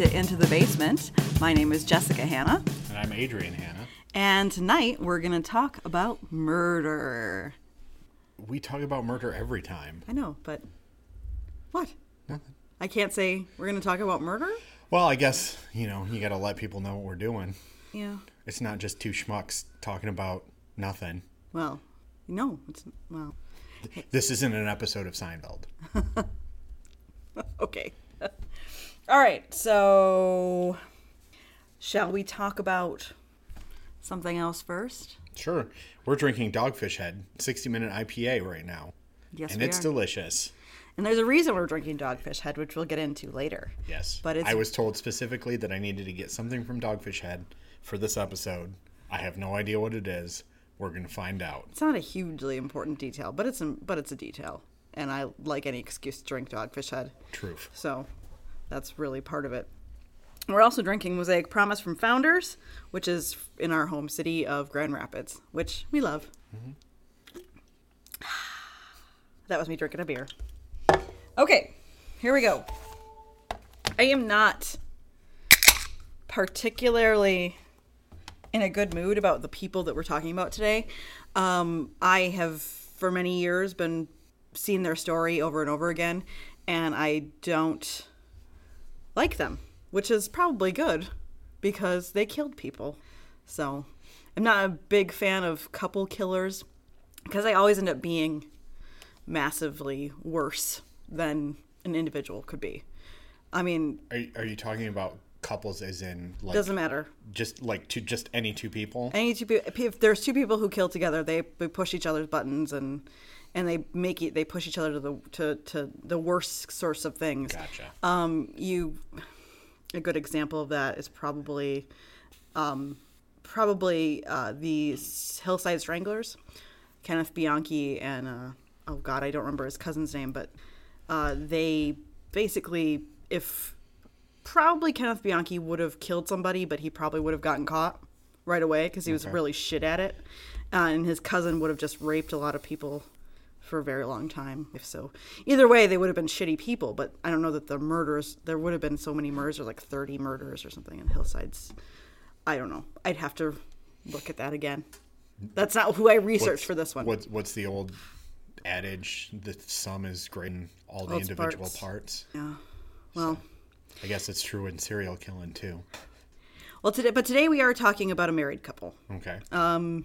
to Into the Basement. My name is Jessica Hanna, And I'm Adrian Hanna. and tonight we're going to talk about murder. We talk about murder every time. I know, but what? Nothing. I can't say we're going to talk about murder? Well, I guess, you know, you got to let people know what we're doing. Yeah. It's not just two schmucks talking about nothing. Well, no, it's well. This isn't an episode of Seinfeld. Okay. All right. So, shall we talk about something else first? Sure. We're drinking Dogfish Head 60 minute IPA right now. Yes, and it's are. delicious. And there's a reason we're drinking Dogfish Head, which we'll get into later. Yes. But it's- I was told specifically that I needed to get something from Dogfish Head for this episode. I have no idea what it is. We're going to find out. It's not a hugely important detail, but it's a, but it's a detail, and I like any excuse to drink Dogfish Head. Truth. So that's really part of it. We're also drinking Mosaic Promise from Founders, which is in our home city of Grand Rapids, which we love. That was me drinking a beer. Okay, here we go. I am not particularly in a good mood about the people that we're talking about today. Um, I have, for many years, been seeing their story over and over again, and I don't like them, which is probably good because they killed people. So I'm not a big fan of couple killers because I always end up being massively worse than an individual could be. I mean, Are, you- are you talking about couples as in like doesn't matter. just like two just any two people? Any two people, if there's two people who kill together, they, they push each other's buttons and and they make it they push each other to the to, to the worst sorts of things. Gotcha. Um, you a good example of that is probably um, probably uh, the Hillside Stranglers, Kenneth Bianchi and uh, oh god, I don't remember his cousin's name, but uh, they basically if probably Kenneth Bianchi would have killed somebody, but he probably would have gotten caught right away because he was Okay. really shit at it, uh, and his cousin would have just raped a lot of people for a very long time. If so, either way, they would have been shitty people. But I don't know that the murders. There would have been so many murders, or like thirty murders or something in Hillsides. I don't know. I'd have to look at that again. That's not who I researched for this one. What's what's the old adage? The sum is greater than all the All individual parts. parts. Yeah. Well, I guess it's true in serial killing too. well today, but today we are talking about a married couple. Okay. Um.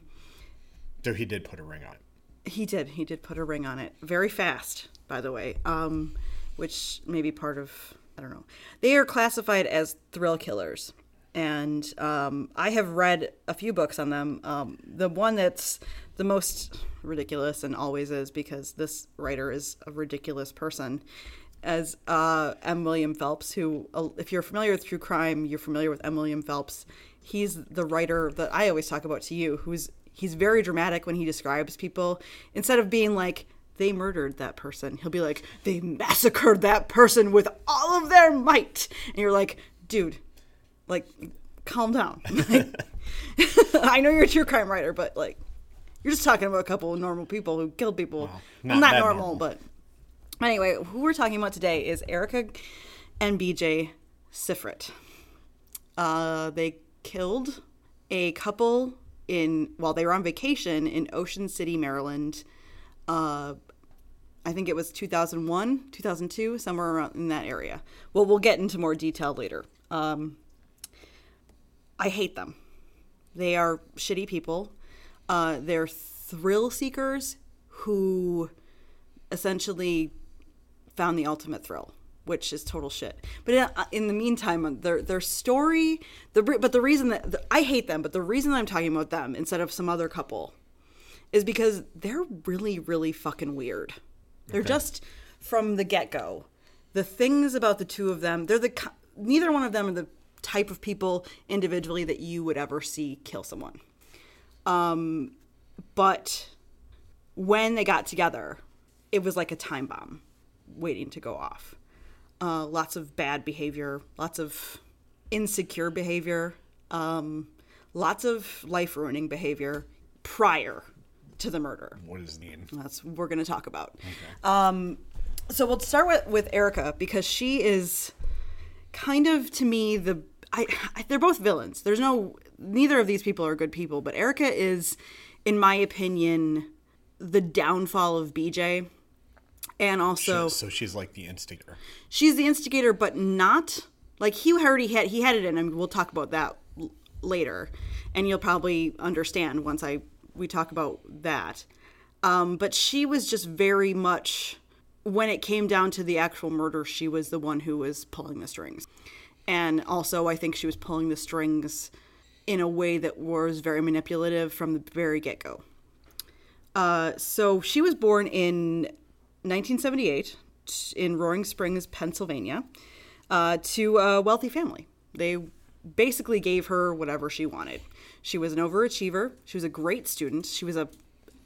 So he did put a ring on it. He did. He did put a ring on it very fast, by the way. Um, which may be part of I don't know. They are classified as thrill killers, and um, I have read a few books on them. Um, the one that's the most ridiculous and always is because this writer is a ridiculous person. As uh, M. William Phelps, who, uh, if you're familiar with true crime, you're familiar with M. William Phelps. He's the writer that I always talk about to you, who's he's very dramatic when he describes people. Instead of being like, they murdered that person, he'll be like, they massacred that person with all of their might. And you're like, dude, like, calm down. I know you're a true crime writer, but like, you're just talking about a couple of normal people who killed people. Well, not normal, normal. but anyway, who we're talking about today is Erica and BJ Sifrit. Uh, they killed a couple in while they were on vacation in Ocean City, Maryland. Uh, I think it was 2001, 2002, somewhere around in that area. Well, we'll get into more detail later. Um, I hate them. They are shitty people. Uh, they're thrill seekers who essentially found the ultimate thrill, which is total shit. But in, in the meantime, their their story, the but the reason that the, I hate them, but the reason I'm talking about them instead of some other couple is because they're really really fucking weird. They're just from the get go. The things about the two of them, they're the neither one of them are the type of people individually that you would ever see kill someone. Um, but when they got together, it was like a time bomb waiting to go off. Uh, lots of bad behavior, lots of insecure behavior, um, lots of life ruining behavior prior to the murder. What does it mean? That's what we're going to talk about. Okay. Um, so we'll start with, with Erica because she is kind of to me the I, I they're both villains. There's no neither of these people are good people, but Erica is in my opinion the downfall of BJ. And also so she's like the instigator. she's the instigator but not like he already had he had it in him. We'll talk about that l- later. And you'll probably understand once I we talk about that. Um, but she was just very much when it came down to the actual murder, she was the one who was pulling the strings. And also, I think she was pulling the strings in a way that was very manipulative from the very get go. Uh, so she was born in 1978 in Roaring Springs, Pennsylvania, uh, to a wealthy family. They basically gave her whatever she wanted. She was an overachiever. She was a great student. She was a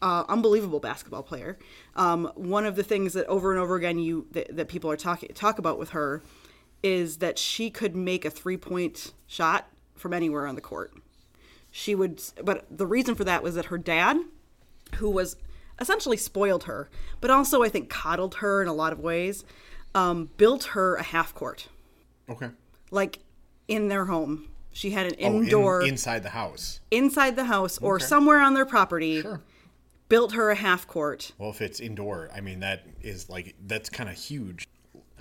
uh, unbelievable basketball player. Um, one of the things that over and over again you that, that people are talking talk about with her is that she could make a three point shot from anywhere on the court. She would, but the reason for that was that her dad, who was essentially spoiled her, but also I think coddled her in a lot of ways, um, built her a half court, Okay. like in their home. She had an Oh, in- indoor inside the house. inside the house or somewhere on their property. Sure. Built her a half court. Well, if it's indoor, I mean that is like that's kind of huge.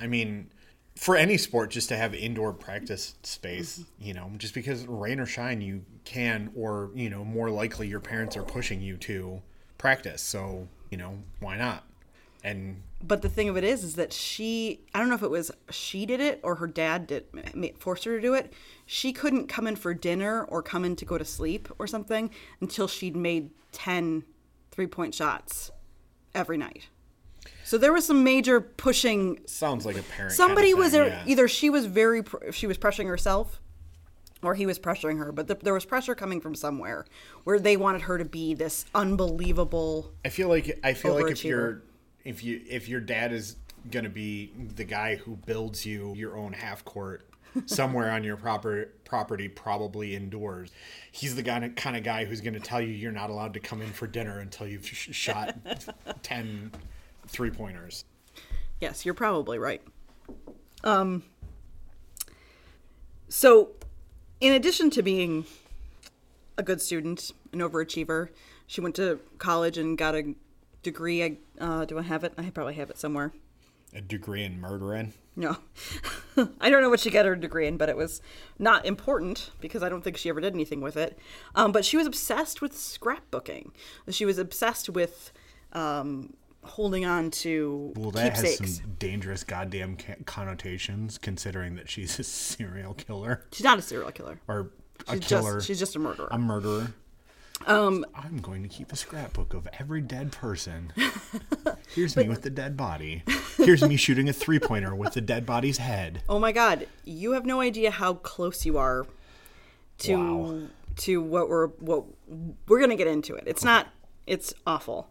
I mean, for any sport, just to have indoor practice space, you know, just because rain or shine, you can, or you know, more likely your parents are pushing you to practice. So you know, why not? And But the thing of it is, is that she, I don't know if it was she did it or her dad did, forced her to do it. She couldn't come in for dinner or come in to go to sleep or something until she'd made 10 three point shots every night. So there was some major pushing. sounds like a parent. Somebody kind of was thing, there, yeah. either she was very, she was pressuring herself or he was pressuring her, but th there was pressure coming from somewhere where they wanted her to be this unbelievable. I feel like I feel like if you're if you if your dad is gonna be the guy who builds you your own half court somewhere on your proper property, probably indoors, he's the guy kind of guy who's gonna tell you you're not allowed to come in for dinner until you've sh- shot 10 three pointers. Yes, you're probably right. Um, so, in addition to being a good student, an overachiever, she went to college and got a degree. I, uh, do I have it? I probably have it somewhere. A degree in murdering. No. I don't know what she got her degree in, but it was not important because I don't think she ever did anything with it. Um, but she was obsessed with scrapbooking. She was obsessed with um, holding on to Well, that keepsakes. has some dangerous goddamn connotations, considering that she's a serial killer She's not a serial killer. or a She's killer, just she's just a murderer. a murderer. Um, I'm going to keep a scrapbook of every dead person. Here's me with the dead body. Here's me shooting a three pointer with the dead body's head. oh my god, you have no idea how close you are to Wow. to what we're what we're gonna get into it. It's not it's awful.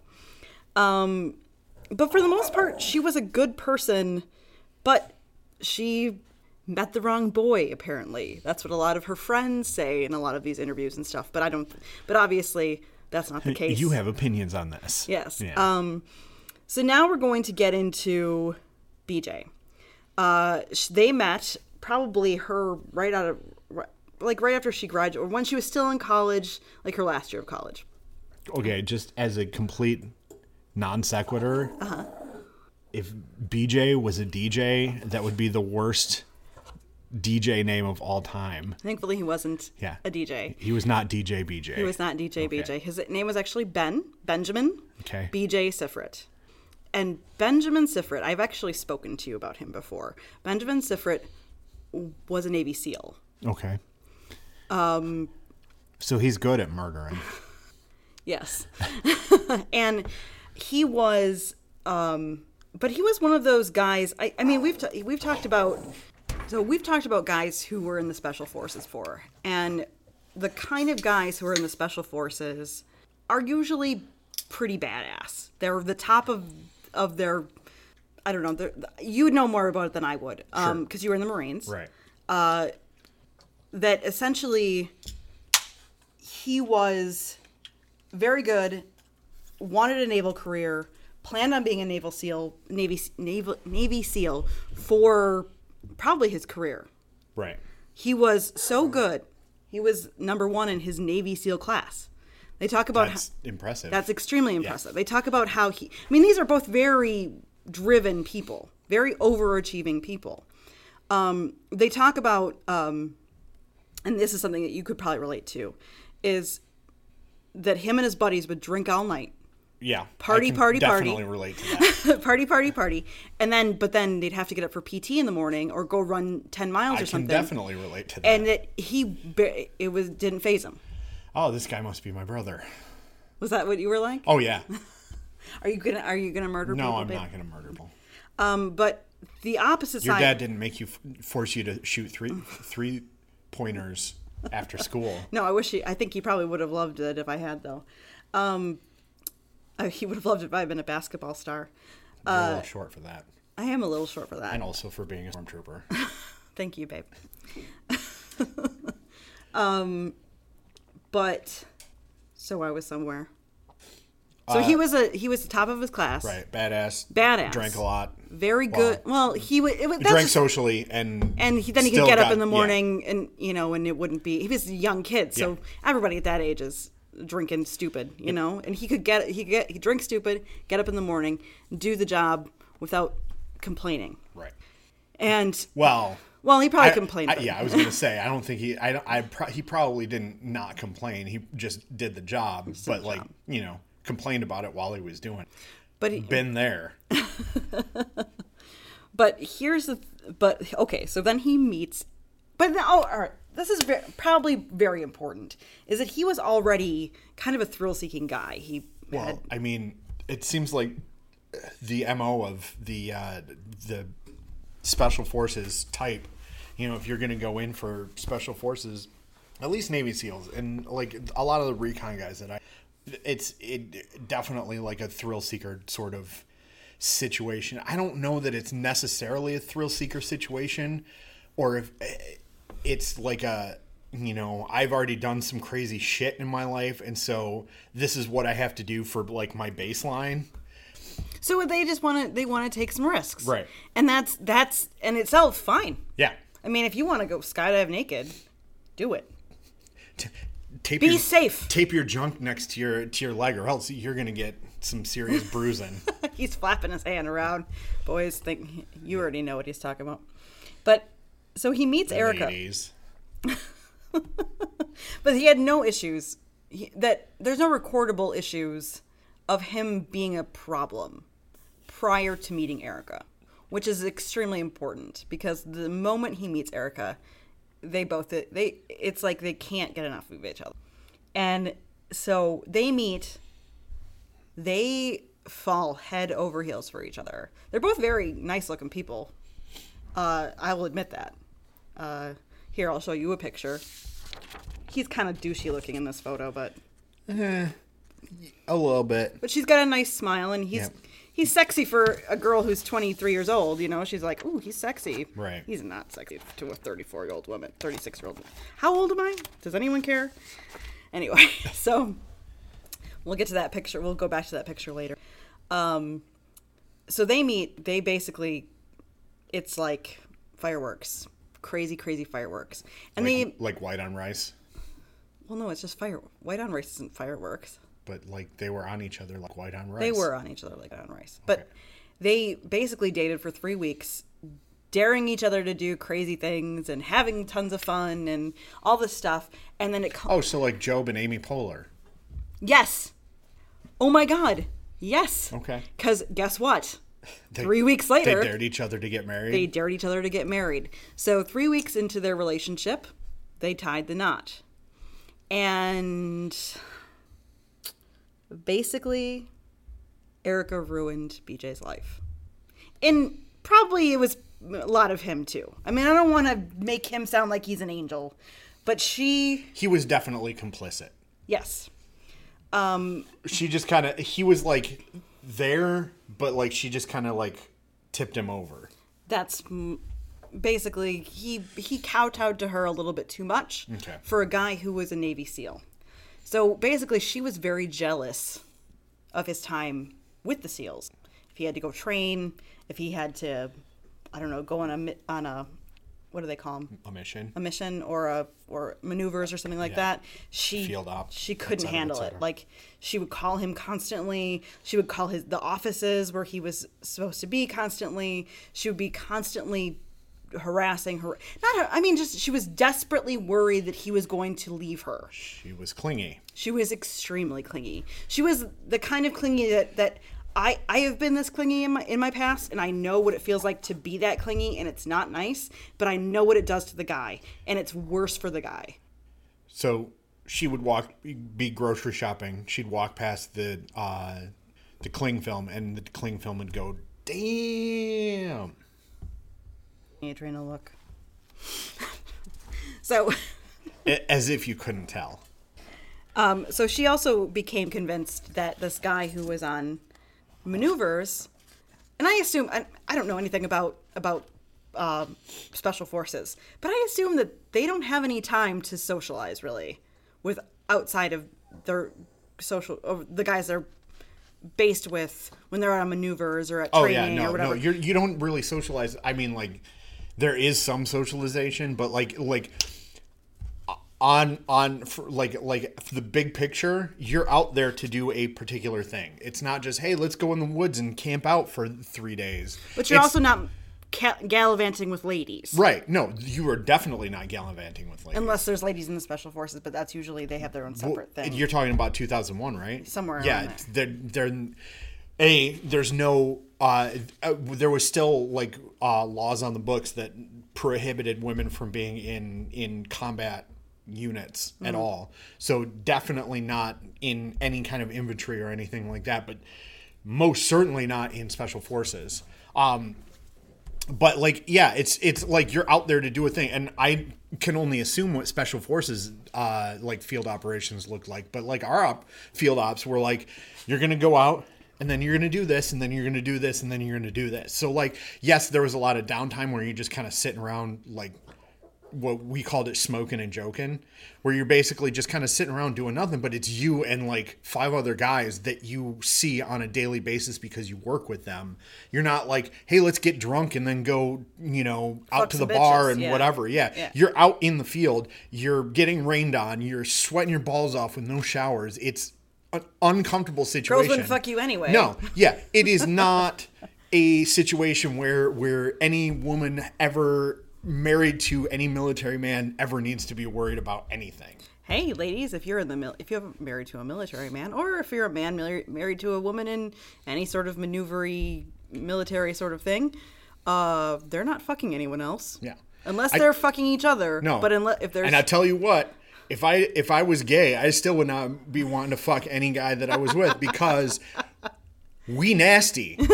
Um, but for the most part, she was a good person, but she met the wrong boy. Apparently, that's what a lot of her friends say in a lot of these interviews and stuff. But I don't. But obviously, that's not the case. You have opinions on this. Yes. Yeah. Um, so now we're going to get into BJ. Uh, they met probably her right out of like right after she graduated, or when she was still in college, like her last year of college. okay, just as a complete non sequitur, Uh-huh. if BJ was a DJ, that would be the worst DJ name of all time. Thankfully, he wasn't Yeah. a DJ. He was not DJ BJ. He was not DJ BJ. His name was actually Ben Benjamin Okay. BJ Sifrit. And Benjamin Sifrit, I've actually spoken to you about him before. Benjamin Sifrit was a Navy SEAL. Okay. Um. So he's good at murdering. Yes. and he was um but he was one of those guys I, I mean we've t- we've talked about so we've talked about guys who were in the special forces for and the kind of guys who are in the special forces are usually pretty badass. They're the top of of their I don't know, you would know more about it than I would um because you were in the Marines Right. Uh, that essentially he was very good, wanted a naval career, planned on being a naval seal, navy naval navy seal for probably his career. Right. He was so good. He was number one in his Navy SEAL class. They talk about That's impressive. That's extremely impressive. They talk about how he, I mean, these are both very driven people, very overachieving people. Um, they talk about, um, and this is something that you could probably relate to, is that him and his buddies would drink all night, yeah. Party, I can party, party. definitely relate to that. party, party, party, and then, but then they'd have to get up for PT in the morning or go run 10 miles I or can something. definitely relate to that. And it, he, it was, didn't phase him. oh, this guy must be my brother. Was that what you were like? Oh yeah. Are you gonna, are you gonna murder No, people? I'm not going to murder people. Um, but the opposite Your side. dad didn't make you force you to shoot three three pointers after school. No, I wish he. I think he probably would have loved it if I had though. Um, uh, he would have loved it if I had been a basketball star. You're a Uh, little short for that, I am a little short for that. and also for being a stormtrooper. Thank you, babe. um, but so I was somewhere. So he was a he was the top of his class. Uh, right, badass. Badass. Drank a lot. Very good. Well, he would. It, was- Drank socially, and and he, then he could get up in the yeah. morning and you know and it wouldn't be he was a young kid so Yeah. everybody at that age is drinking stupid you know and he could get he could get he drink stupid get up in the morning do the job without complaining Right. and Well. well he probably I- complained I- yeah, I was gonna say I don't think he. I. don't- I. Pro- he probably didn't not complain. He just did the job, but like you know, complained about it while he was doing. it. but he, Been there. but here's the but okay so then he meets but now oh, all right this is ve- probably very important is that he was already kind of a thrill-seeking guy he Well, had I mean, it seems like the mo of the uh, the special forces type. You know, if you're going to go in for special forces, at least Navy SEALs and like a lot of the recon guys that I, it's it definitely like a thrill seeker sort of situation. I don't know that it's necessarily a thrill seeker situation, or if it's like a you know I've already done some crazy shit in my life, and so this is what I have to do for like my baseline. So they just want to they want to take some risks, Right. And that's that's in itself fine. Yeah. I mean, if you want to go skydive naked, do it. T- tape Be your, safe. Tape your junk next to your to your leg, or else you're gonna get some serious bruising. he's flapping his hand around. Boys think you already know what he's talking about. But so he meets Erica, but he had no issues. He, that there's no recordable issues of him being a problem prior to meeting Erica, which is extremely important because the moment he meets Erica, they both they it's like they can't get enough of each other. And so they meet they fall head over heels for each other. They're both very nice looking people. Uh, I will admit that. Uh, here, I'll show you a picture. He's kind of douchey looking in this photo, but A little bit. but she's got a nice smile and he's Yep. he's sexy for a girl who's 23 years old. You know, she's like, ooh, he's sexy. Right. He's not sexy to a 34 year old woman, 36 year old. How old am I? Does anyone care? Anyway, so we'll get to that picture. We'll go back to that picture later. Um, so they meet. They basically, it's like fireworks, crazy, crazy fireworks, and Like, they. like white on rice, Well, no, it's just fire. White on rice isn't fireworks. but like they were on each other like white on rice. They were on each other like on rice. But they basically dated for three weeks, daring each other to do crazy things and having tons of fun and all this stuff. And then it comes. Oh, so like Job and Amy Poehler. Yes. Oh my God. Yes. Okay. Because guess what? They- three weeks later, They dared each other to get married. they dared each other to get married. So three weeks into their relationship, they tied the knot. And basically, Erica ruined BJ's life. And probably it was a lot of him too. I mean, I don't want to make him sound like he's an angel, but she, he was definitely complicit. yes. Um, She just kind of he was like there, but like she just kind of like tipped him over. that's basically he he kowtowed to her a little bit too much Okay. for a guy who was a Navy SEAL. So basically, she was very jealous of his time with the SEALs. If he had to go train, if he had to, I don't know, go on a on a what do they call them? A mission. A mission or a or maneuvers or something like Yeah. that. She Field op, She couldn't cetera, handle it. Like she would call him constantly. She would call his the offices where he was supposed to be constantly. She would be constantly harassing her. Not her. I mean, just she was desperately worried that he was going to leave her. She was clingy. She was extremely clingy. She was the kind of clingy that that I I have been this clingy in my in my past, and I know what it feels like to be that clingy, and it's not nice. But I know what it does to the guy, and it's worse for the guy. So she would walk, be grocery shopping. She'd walk past the uh, the cling film, and the cling film would go, "Damn." Adriana, look. so, As if you couldn't tell. um, so she also became convinced that this guy who was on maneuvers, and I assume I, I don't know anything about about um, special forces, but I assume that they don't have any time to socialize really with outside of their social or the guys they're based with when they're on maneuvers or at Oh training yeah, or no, whatever. no, you're, you don't really socialize. I mean, like, there is some socialization, but like, like on on for like like for the big picture, you're out there to do a particular thing. It's not just hey, let's go in the woods and camp out for three days. but you're It's- also not ca- gallivanting with ladies. right. No, you are definitely not gallivanting with ladies. Unless there's ladies in the special forces, but that's usually they have their own separate thing. You're talking about 2001, right? Somewhere Yeah, around there, there, a there's no. Uh, uh, there was still like uh, laws on the books that prohibited women from being in in combat units at Mm. all. So definitely not in any kind of infantry or anything like that. But most certainly not in special forces. Um, but like yeah it's it's like you're out there to do a thing and i can only assume what special forces uh like field operations look like but like our op, field ops were like you're gonna go out and then you're gonna do this and then you're gonna do this and then you're gonna do this so like yes there was a lot of downtime where you're just kind of sitting around like what we called it smoking and joking, where you're basically just kind of sitting around doing nothing, but it's you and like five other guys that you see on a daily basis because you work with them. You're not like, hey, let's get drunk and then go, you know, out Fuck to the some bar bitches, and yeah. whatever. Yeah. Yeah. You're out in the field, you're getting rained on, you're sweating your balls off with no showers. It's an uncomfortable situation. Girls wouldn't fuck you anyway. No, yeah, it is not a situation where where any woman ever married to any military man ever needs to be worried about anything. hey, ladies, if you're in the mil- if you're married to a military man, or if you're a man mar- married to a woman in any sort of maneuvery military sort of thing, uh, they're not fucking anyone else. Yeah. Unless I- they're fucking each other. No, But unless if there's and I tell you what, if I if I was gay, I still would not be wanting to fuck any guy that I was with because we nasty.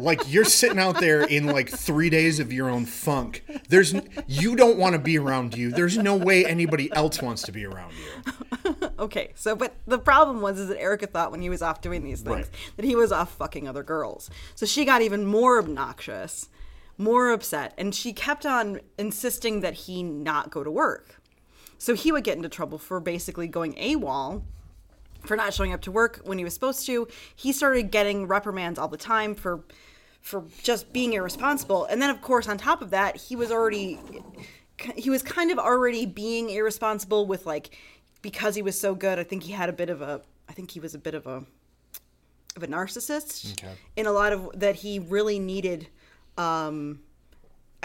Like you're sitting out there in like three days of your own funk. There's you don't want to be around you. There's no way anybody else wants to be around you. Okay, so but the problem was is that Erica thought when he was off doing these things Right. that he was off fucking other girls. So she got even more obnoxious, more upset, and she kept on insisting that he not go to work. So he would get into trouble for basically going AWOL for not showing up to work when he was supposed to. He started getting reprimands all the time for for just being irresponsible. And then of course on top of that, he was already he was kind of already being irresponsible with like because he was so good, I think he had a bit of a I think he was a bit of a of a narcissist Okay. in a lot of that he really needed um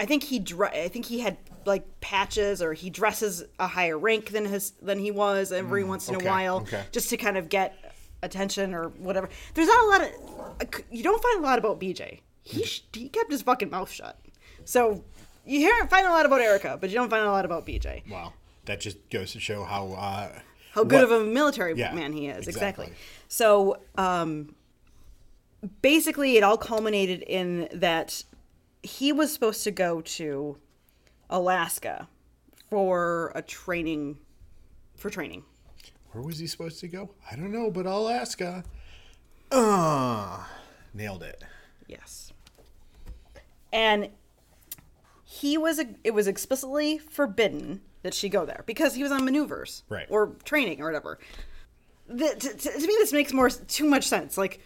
I think he dre- I think he had like patches or he dresses a higher rank than his than he was every once in Mm, okay, a while okay. just to kind of get attention or whatever. There's not a lot of you don't find a lot about BJ. He he kept his fucking mouth shut. So you hear find a lot about Erica, but you don't find a lot about BJ. Wow, that just goes to show how uh, How good what- of a military Yeah, man he is. exactly. Exactly. So um basically it all culminated in that he was supposed to go to Alaska for a training for training. Where was he supposed to go? I don't know, but Alaska. Uh, nailed it. Yes. And he was it was explicitly forbidden that she go there because he was on maneuvers Right. or training or whatever. The, to, to, to me, this makes more too much sense. Like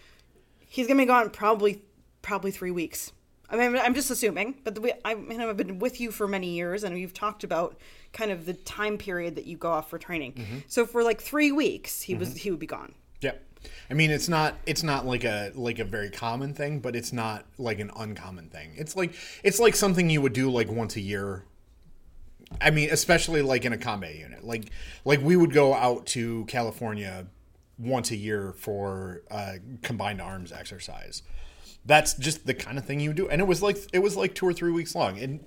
he's gonna be gone probably probably three weeks. I mean, I'm just assuming, but I mean, I've been with you for many years, and you've talked about kind of the time period that you go off for training. Mm-hmm. So for like three weeks, he was he would be gone. Yep. I mean, it's not it's not like a like a very common thing, but it's not like an uncommon thing. It's like it's like something you would do like once a year. I mean, especially like in a combat unit. Like like we would go out to California once a year for uh, combined arms exercise. That's just the kind of thing you do, and it was like it was like two or three weeks long, and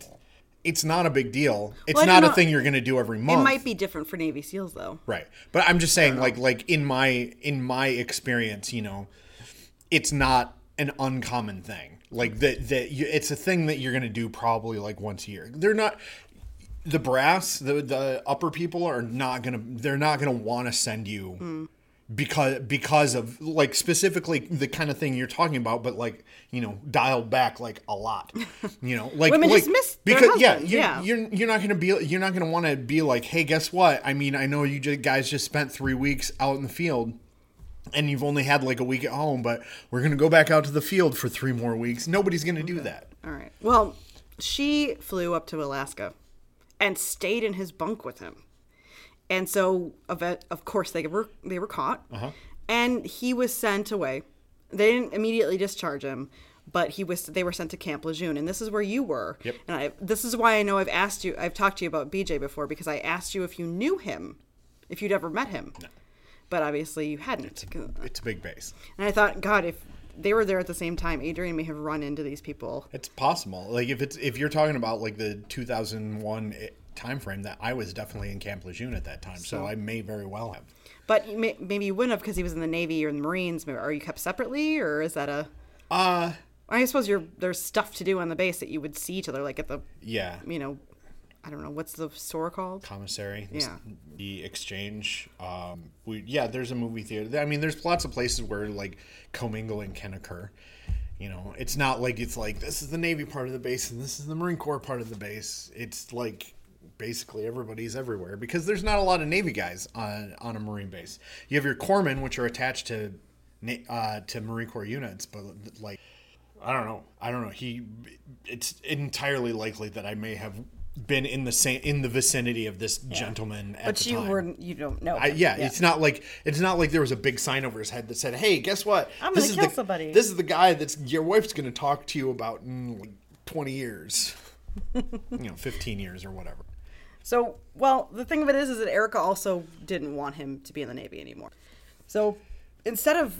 it's not a big deal. It's Well, not a thing you're going to do every month. It might be different for Navy SEAls though. Right. But I'm just saying like like in my in my experience, you know, it's not an uncommon thing. Like that that you, it's a thing that you're going to do probably like once a year. They're not the brass, the the upper people are not going to they're not going to want to send you mm. Because because of like specifically the kind of thing you're talking about but like you know dialed back like a lot you know like Women like, just miss because yeah you're, yeah. you're you're not gonna be you're not gonna want to be like hey guess what i mean i know you guys just spent three weeks out in the field and you've only had like a week at home but we're gonna go back out to the field for three more weeks nobody's gonna do that All right. Well, she flew up to Alaska and stayed in his bunk with him. And so, of, of course, they were they were caught, Uh-huh. and he was sent away. They didn't immediately discharge him, but he was they were sent to Camp Lejeune, and this is where you were. Yep. And I this is why I know I've asked you, I've talked to you about BJ before because I asked you if you knew him, if you'd ever met him, no. but obviously you hadn't. it's a big base And I thought, God, if they were there at the same time, Adrian may have run into these people. it's possible like if it's if you're talking about like the 2001 time frame that i was definitely in camp lejeune at that time so, i may very well have But you may, maybe you wouldn't have because he was in the Navy or the Marines. Are you kept separately, or is that a? uh I suppose you're there's stuff to do on the base that you would see each other, like at the yeah you know, I don't know what's the store called. commissary Yeah. the exchange um we yeah there's a movie theater i mean there's lots of places where like commingling can occur you know it's not like it's like this is the navy part of the base and this is the marine corps part of the base it's like basically everybody's everywhere because there's not a lot of navy guys on on a marine base you have your corpsmen which are attached to uh to marine corps units but like I don't know. I don't know. He, it's entirely likely that I may have been in the same in the vicinity of this gentleman at But you time. were you don't know. I, him. yeah, it's not like it's not like there was a big sign over his head that said, "Hey, guess what? I'm this gonna is kill the, somebody." This is the guy that's your wife's going to talk to you about in like 20 years, you know, 15 years or whatever." So, well, the thing of it is, is that Erica also didn't want him to be in the Navy anymore. So, instead of,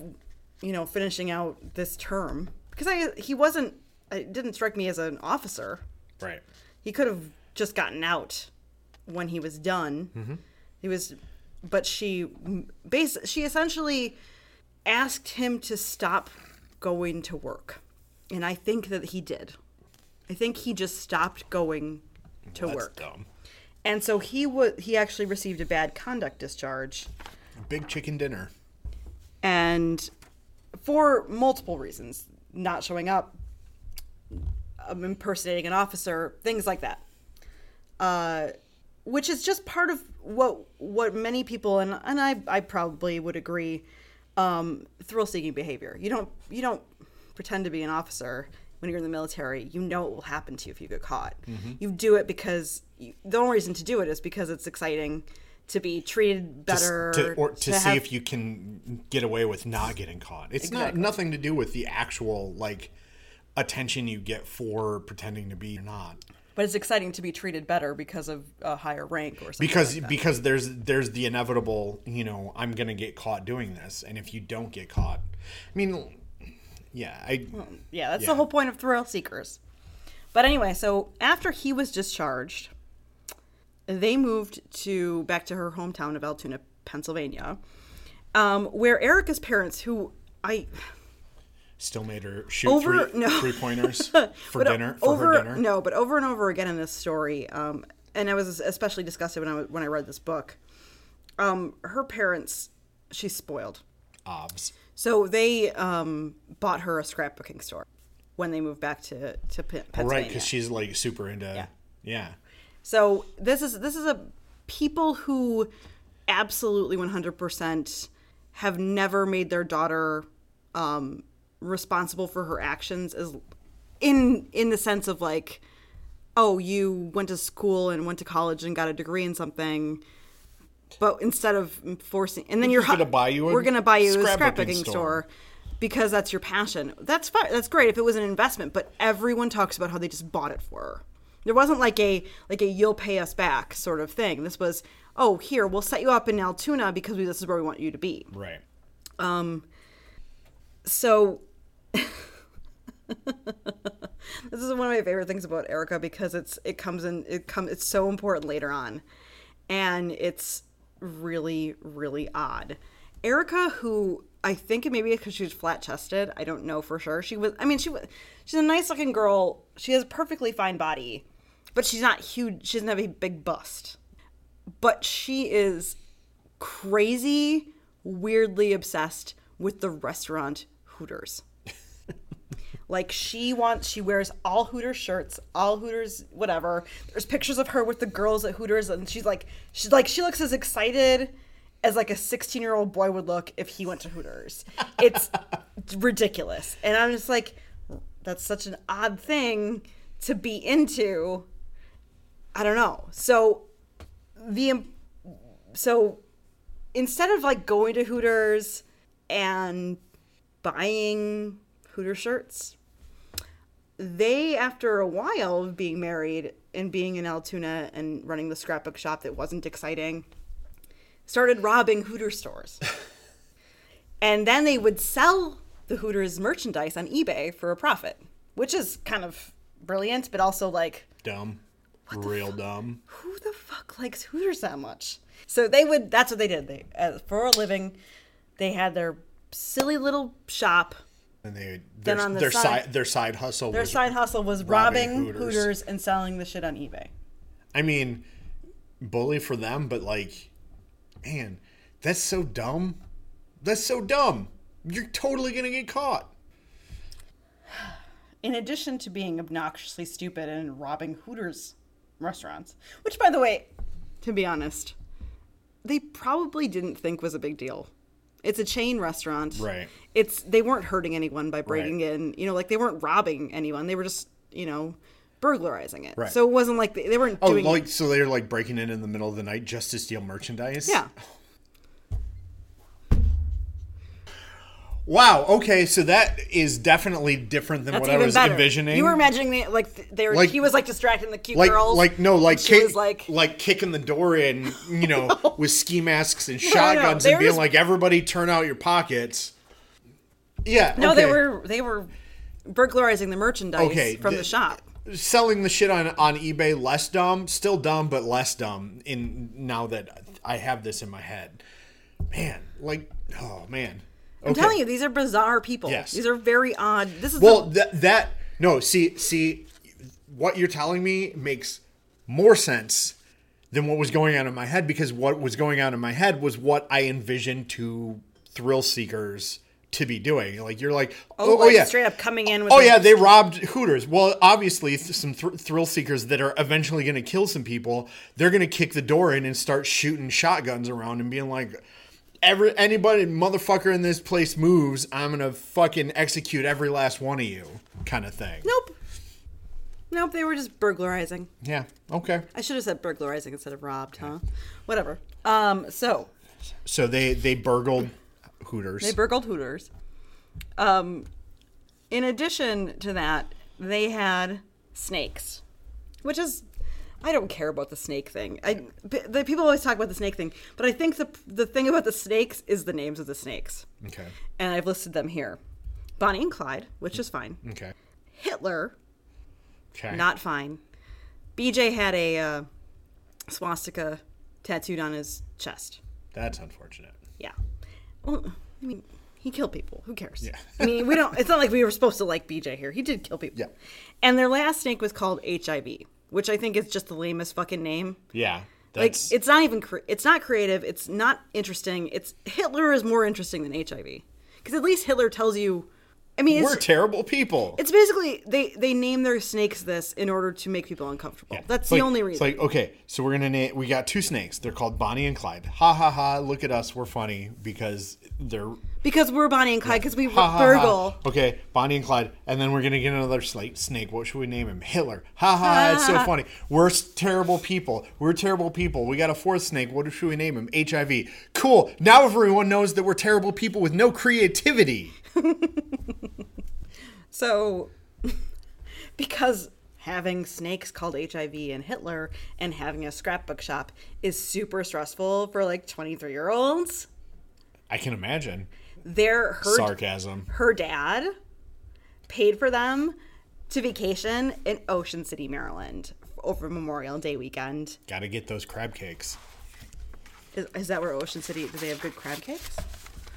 you know, finishing out this term, because I he wasn't, it didn't strike me as an officer. Right. He could have just gotten out when he was done. Mm-hmm. He was, but she, base, she essentially asked him to stop going to work, and I think that he did. I think he just stopped going to That's work. dumb. And so he would he actually received a bad conduct discharge Big chicken dinner. and for multiple reasons, not showing up, um, impersonating an officer, things like that. Uh, which is just part of what what many people and and I I probably would agree um, thrill seeking behavior. You don't you don't pretend to be an officer when you're in the military. You know what will happen to you if you get caught. Mm-hmm. You do it because you, the only reason to do it is because it's exciting to be treated better to, or to, see have- if you can get away with not getting caught. It's not nothing to do with the actual like attention you get for pretending to be or not. But it's exciting to be treated better because of a higher rank or something. Because like because there's there's the inevitable, you know, I'm gonna get caught doing this, and if you don't get caught, I mean, yeah, I yeah, that's yeah. the whole point of thrill seekers. But anyway, so after he was discharged, they moved to back to her hometown of Altoona, Pennsylvania, um, where Erica's parents, who I still made her shoot Over- three, no. three pointers for but dinner for over her dinner. no, but over and over again in this story, um, and I was especially disgusted when I when I read this book. Um, her parents, she's spoiled. Obs. So they um, bought her a scrapbooking store when they moved back to to Pennsylvania. Right, because she's like super into yeah. So this is this is a people who absolutely 100% have never made their daughter um, responsible for her actions as in in the sense of like, oh, you went to school and went to college and got a degree in something. But instead of forcing, and then you're gonna buy you a we're gonna buy you a scrapbooking store. store because that's your passion. That's fine. That's great if it was an investment. But everyone talks about how they just bought it for her. There wasn't like a like a you'll pay us back sort of thing. This was oh here we'll set you up in Altoona because we, this is where we want you to be. Right. Um. So this is one of my favorite things about Erica because it's it comes in it come it's so important later on, and it's really really odd. Erica, who I think it maybe because she was flat chested, I don't know for sure. She was. I mean, she was. She's a nice looking girl. She has a perfectly fine body, but she's not huge. She doesn't have a big bust. But she is crazy, weirdly obsessed with the restaurant Hooters. Like she wants, she wears all Hooters shirts, all Hooters, whatever. There's pictures of her with the girls at Hooters, and she's like, she's like, she looks as excited as like a 16 year old boy would look if he went to Hooters. It's ridiculous, and I'm just like, that's such an odd thing to be into. I don't know. So the so instead of like going to Hooters and buying Hooter shirts, they after a while of being married and being in Altoona and running the scrapbook shop that wasn't exciting, started robbing Hooter stores. and then they would sell the Hooters merchandise on eBay for a profit, which is kind of brilliant, but also like Dumb. Real dumb. who the fuck likes Hooters that much? So they would. That's what they did. They uh, for a living, they had their silly little shop. And they Then their, on the their side- side their side hustle Their was side hustle was robbing robbing, Hooters. Hooters. and selling the shit on eBay. I mean, bully for them, but like, man, that's so dumb. That's so dumb. You're totally gonna get caught. In addition to being obnoxiously stupid and robbing Hooters restaurants, which, by the way, to be honest, they probably didn't think was a big deal. It's a chain restaurant. Right. It's they weren't hurting anyone by breaking Right. in. You know, like they weren't robbing anyone. They were just, you know, burglarizing it. Right. So it wasn't like they, they weren't Oh, doing like so they're like breaking in in the middle of the night just to steal merchandise. Yeah. Wow. Okay, so that is definitely different than That's what I even was better. envisioning. You were imagining the, like th- they were. Like- he was like distracting the cute like girls. like no like She kick, was like, like kicking the door in you know with ski masks and shotguns they and were being just- like everybody turn out your pockets yeah no, they okay. were they were burglarizing the merchandise Okay, from th- the shop. selling the shit on on ebay less dumb still dumb but less dumb in now that i have this in my head man like oh man I'm telling you, these are bizarre people. Yes. These are very odd. This is Well, the, that that no, see see what you're telling me makes more sense than what was going on in my head because what was going on in my head was what I envisioned to thrill seekers to be doing. Like you're like, oh, oh, oh, yeah. straight up coming in with. Oh yeah, they robbed Hooters. Well, obviously, th- some thr thrill seekers that are eventually going to kill some people. They're going to kick the door in and start shooting shotguns around and being like, "Every anybody motherfucker in this place moves, I'm to fucking execute every last one of you," kind of thing. Nope. Nope. They were just burglarizing. Yeah. Okay. I should have said burglarizing instead of robbed, huh? Whatever. Um. So So they they burgled Hooters. They burgled Hooters. Um, in addition to that, they had snakes, which is I don't care about the snake thing. I p- the people always talk about the snake thing, but I think the the thing about the snakes is the names of the snakes, okay. and I've listed them here: Bonnie and Clyde, which is fine. Okay. Hitler, Okay. not fine. BJ had a uh, swastika tattooed on his chest. That's unfortunate. Yeah. Well, I mean, he killed people. Who cares? Yeah. I mean, we don't. It's not like we were supposed to like BJ here. He did kill people. Yeah. And their last snake was called HIV, which I think is just the lamest fucking name. Yeah. Like, it's not even. Cre- it's not creative. It's not interesting. It's Hitler is more interesting than HIV, because at least Hitler tells you. I mean, we're terrible people. it's basically they they name their snakes this in order to make people uncomfortable. That's It's the like- only reason. It's like, okay, so we're gonna name. We got two snakes. They're called Bonnie and Clyde. Ha ha ha! Look at us, we're funny because they're Because we're Bonnie and Clyde. Because we Ha, ha, ha. burgle. Okay, Bonnie and Clyde, and then we're gonna get another slate snake. What should we name him? Hitler. Ha ha! It's so funny. We're terrible people. We're terrible people. We got a fourth snake. What should we name him? HIV. Cool. Now everyone knows that we're terrible people with no creativity. So, because having snakes called HIV and Hitler and having a scrapbook shop is super stressful for like 23 year olds, I can imagine. Their her, Sarcasm. her dad paid for them to vacation in Ocean City, Maryland over Memorial Day weekend. Got to get those crab cakes. Is, is that where Ocean City, do they have good crab cakes?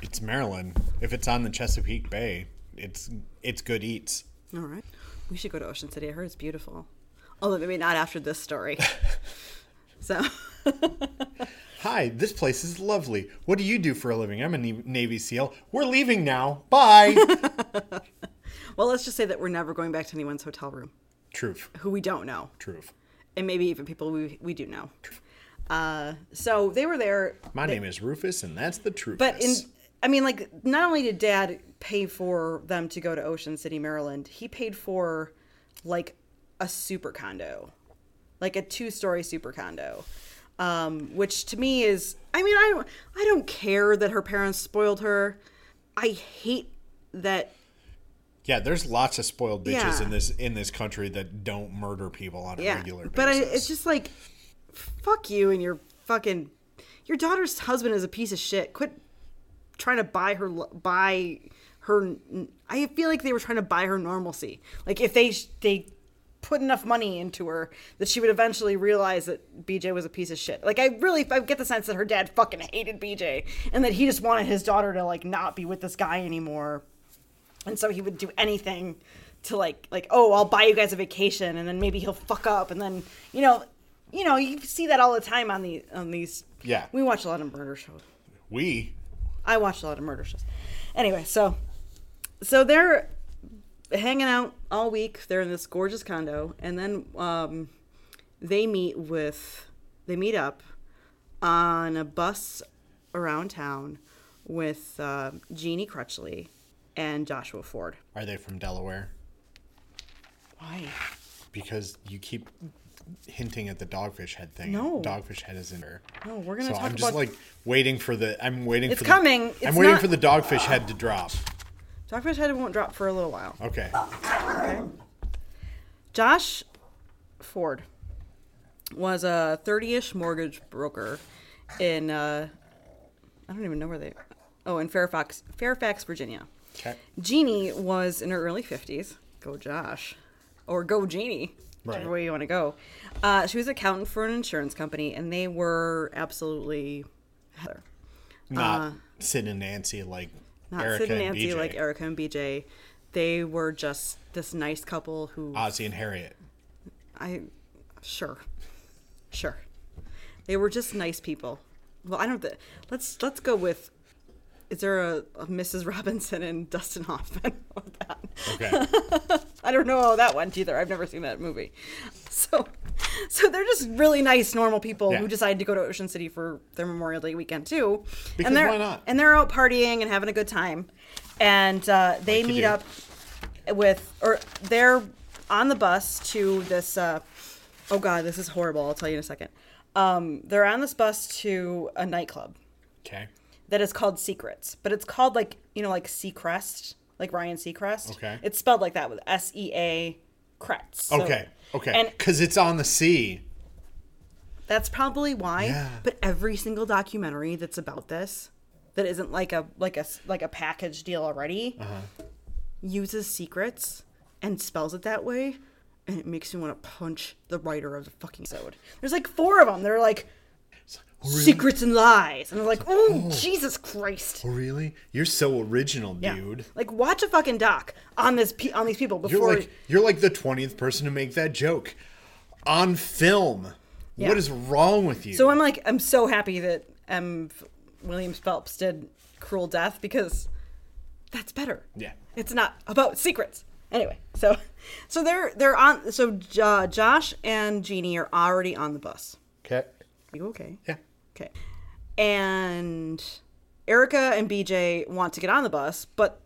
It's Maryland. If it's on the Chesapeake Bay, it's it's good eats. All right. We should go to Ocean City. I heard it's beautiful. Although maybe not after this story. so, Hi, this place is lovely. What do you do for a living? I'm a Navy SEAL. We're leaving now. Bye. well, let's just say that we're never going back to anyone's hotel room Truth. who we don't know. Truth. And maybe even people we, we do know. Uh, so they were there. My name is Rufus, and that's the truth. But in, I mean, like, not only did Dad pay for them to go to Ocean City, Maryland, he paid for like a super condo, like a two-story super condo, um, which to me is, I mean, I don't, I don't care that her parents spoiled her. I hate that. yeah, there's lots of spoiled bitches Yeah. in this in this country that don't murder people on a Yeah, regular basis. but I, it's just like, fuck you and your fucking, your daughter's husband is a piece of shit. Quit trying to buy her buy her i feel like they were trying to buy her normalcy like if they they put enough money into her that she would eventually realize that bj was a piece of shit. Like i really i get the sense that her dad fucking hated bj and that he just wanted his daughter to like not be with this guy anymore. And so he would do anything to like like oh i'll buy you guys a vacation and then maybe he'll fuck up. And then you know you know you see that all the time on the on these. Yeah. we watch a lot of murder shows. We? I watch a lot of murder shows. Anyway, so so they're hanging out all week. They're in this gorgeous condo, and then um, they meet with they meet up on a bus around town with uh, Jeannie Crutchley and Joshua Ford. are they from Delaware? Why? Because you keep hinting at the dogfish head thing. No. dogfish head is in there. No, we're gonna So talk I'm just about like waiting for the. I'm waiting. It's for coming. The, It's I'm waiting not- for the dogfish head to drop. Dogfish Head won't drop for a little while. Okay. Okay. Josh Ford was a 30-ish mortgage broker in uh I don't even know where they Oh, in Fairfax, Fairfax, Virginia. Okay. Jeannie was in her early 50s. Go Josh. Or go Jeannie. Whichever Right. way you want to go. Uh, she was an accountant for an insurance company, and they were absolutely Heather. Not Sid and Nancy like Uh, Not Erica Sid and and Nancy BJ. like Erica and BJ. They were just this nice couple who Ozzy and Harriet. I sure, sure. They were just nice people. Well, I don't. Th- let's let's go with. Is there a, a Mrs. Robinson and Dustin Hoffman? That? Okay. I don't know how that went either. I've never seen that movie. So, so they're just really nice, normal people Yeah. who decided to go to Ocean City for their Memorial Day weekend too. Because and they're, why not? And they're out partying and having a good time. And uh, they Like meet up with, or they're on the bus to this. Uh, oh God, this is horrible. I'll tell you in a second. Um, they're on this bus to a nightclub Okay. That is called Secrets, but it's called like you know like Seacrest, like Ryan Seacrest. Okay. It's spelled like that with S E A Kretz. So- Okay. Okay. And Because it's on the sea. that's probably why. Yeah. But every single documentary that's about this, that isn't like a like a like a package deal already, Uh-huh. uses secrets and spells it that way, and it makes me want to punch the writer of the fucking episode. There's like four of them. They're like secrets and lies, and I'm like, oh, Jesus Christ. Oh, really? You're so original, Yeah. dude. Like watch a fucking doc on this pe- on these people before. You're like you're like the twentieth person to make that joke on film. Yeah. What is wrong with you? So I'm like, I'm so happy that M. Williams Phelps did Cruel Death because that's better. Yeah. It's not about secrets. Anyway, so so they're they're on. So uh, Josh and Jeannie are already on the bus. okay. You okay? Yeah. Okay. And Erica and BJ want to get on the bus, but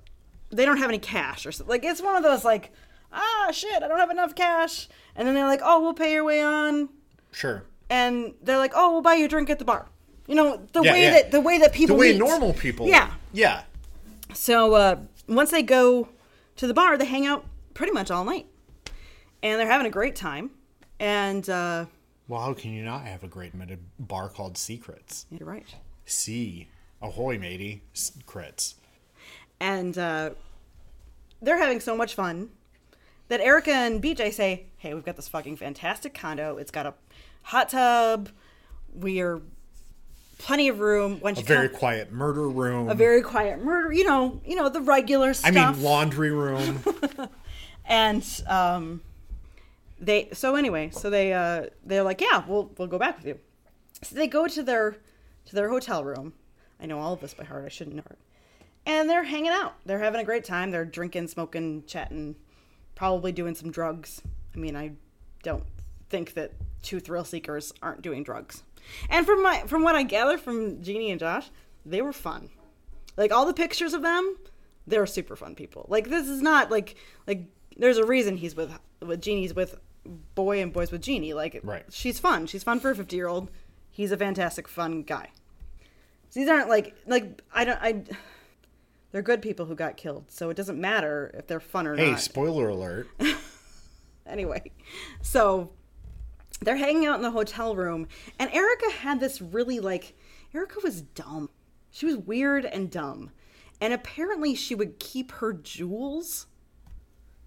they don't have any cash or something. Like it's one of those like, ah shit, I don't have enough cash. And then they're like, oh, we'll pay your way on. Sure. And they're like, oh, we'll buy you a drink at the bar. You know the Yeah, way yeah. that the way that people The way normal people. Yeah. Yeah. So uh, once they go to the bar, they hang out pretty much all night, and they're having a great time. And uh, Well, how can you not have a great minute bar called Secrets? you're right. C. Ahoy, matey. Secrets. and uh, they're having so much fun that Erica and BJ say, "Hey, we've got this fucking fantastic condo. It's got a hot tub. We are plenty of room. When A very quiet murder room. a very quiet murder. You know, you know the regular stuff. I mean, laundry room. and um, they. So anyway, so they uh, they're like, "Yeah, we'll we'll go back with you." So they go to their to their hotel room. I know all of this by heart. I shouldn't know it. And they're hanging out. They're having a great time. They're drinking, smoking, chatting, probably doing some drugs. I mean, I don't think that two thrill seekers aren't doing drugs. And from my from what I gather from Jeannie and Josh, they were fun. Like all the pictures of them, they're super fun people. Like this is not like like there's a reason he's with with Jeannie's with boy and boys with Jeannie. Like Right. she's fun. She's fun for a 50 year old. He's a fantastic fun guy. So these aren't like like I don't I. They're good people who got killed, so it doesn't matter if they're fun or hey, not. Hey, spoiler alert. anyway, so they're hanging out in the hotel room, and Erica had this really like Erica was dumb. She was weird and dumb, and apparently she would keep her jewels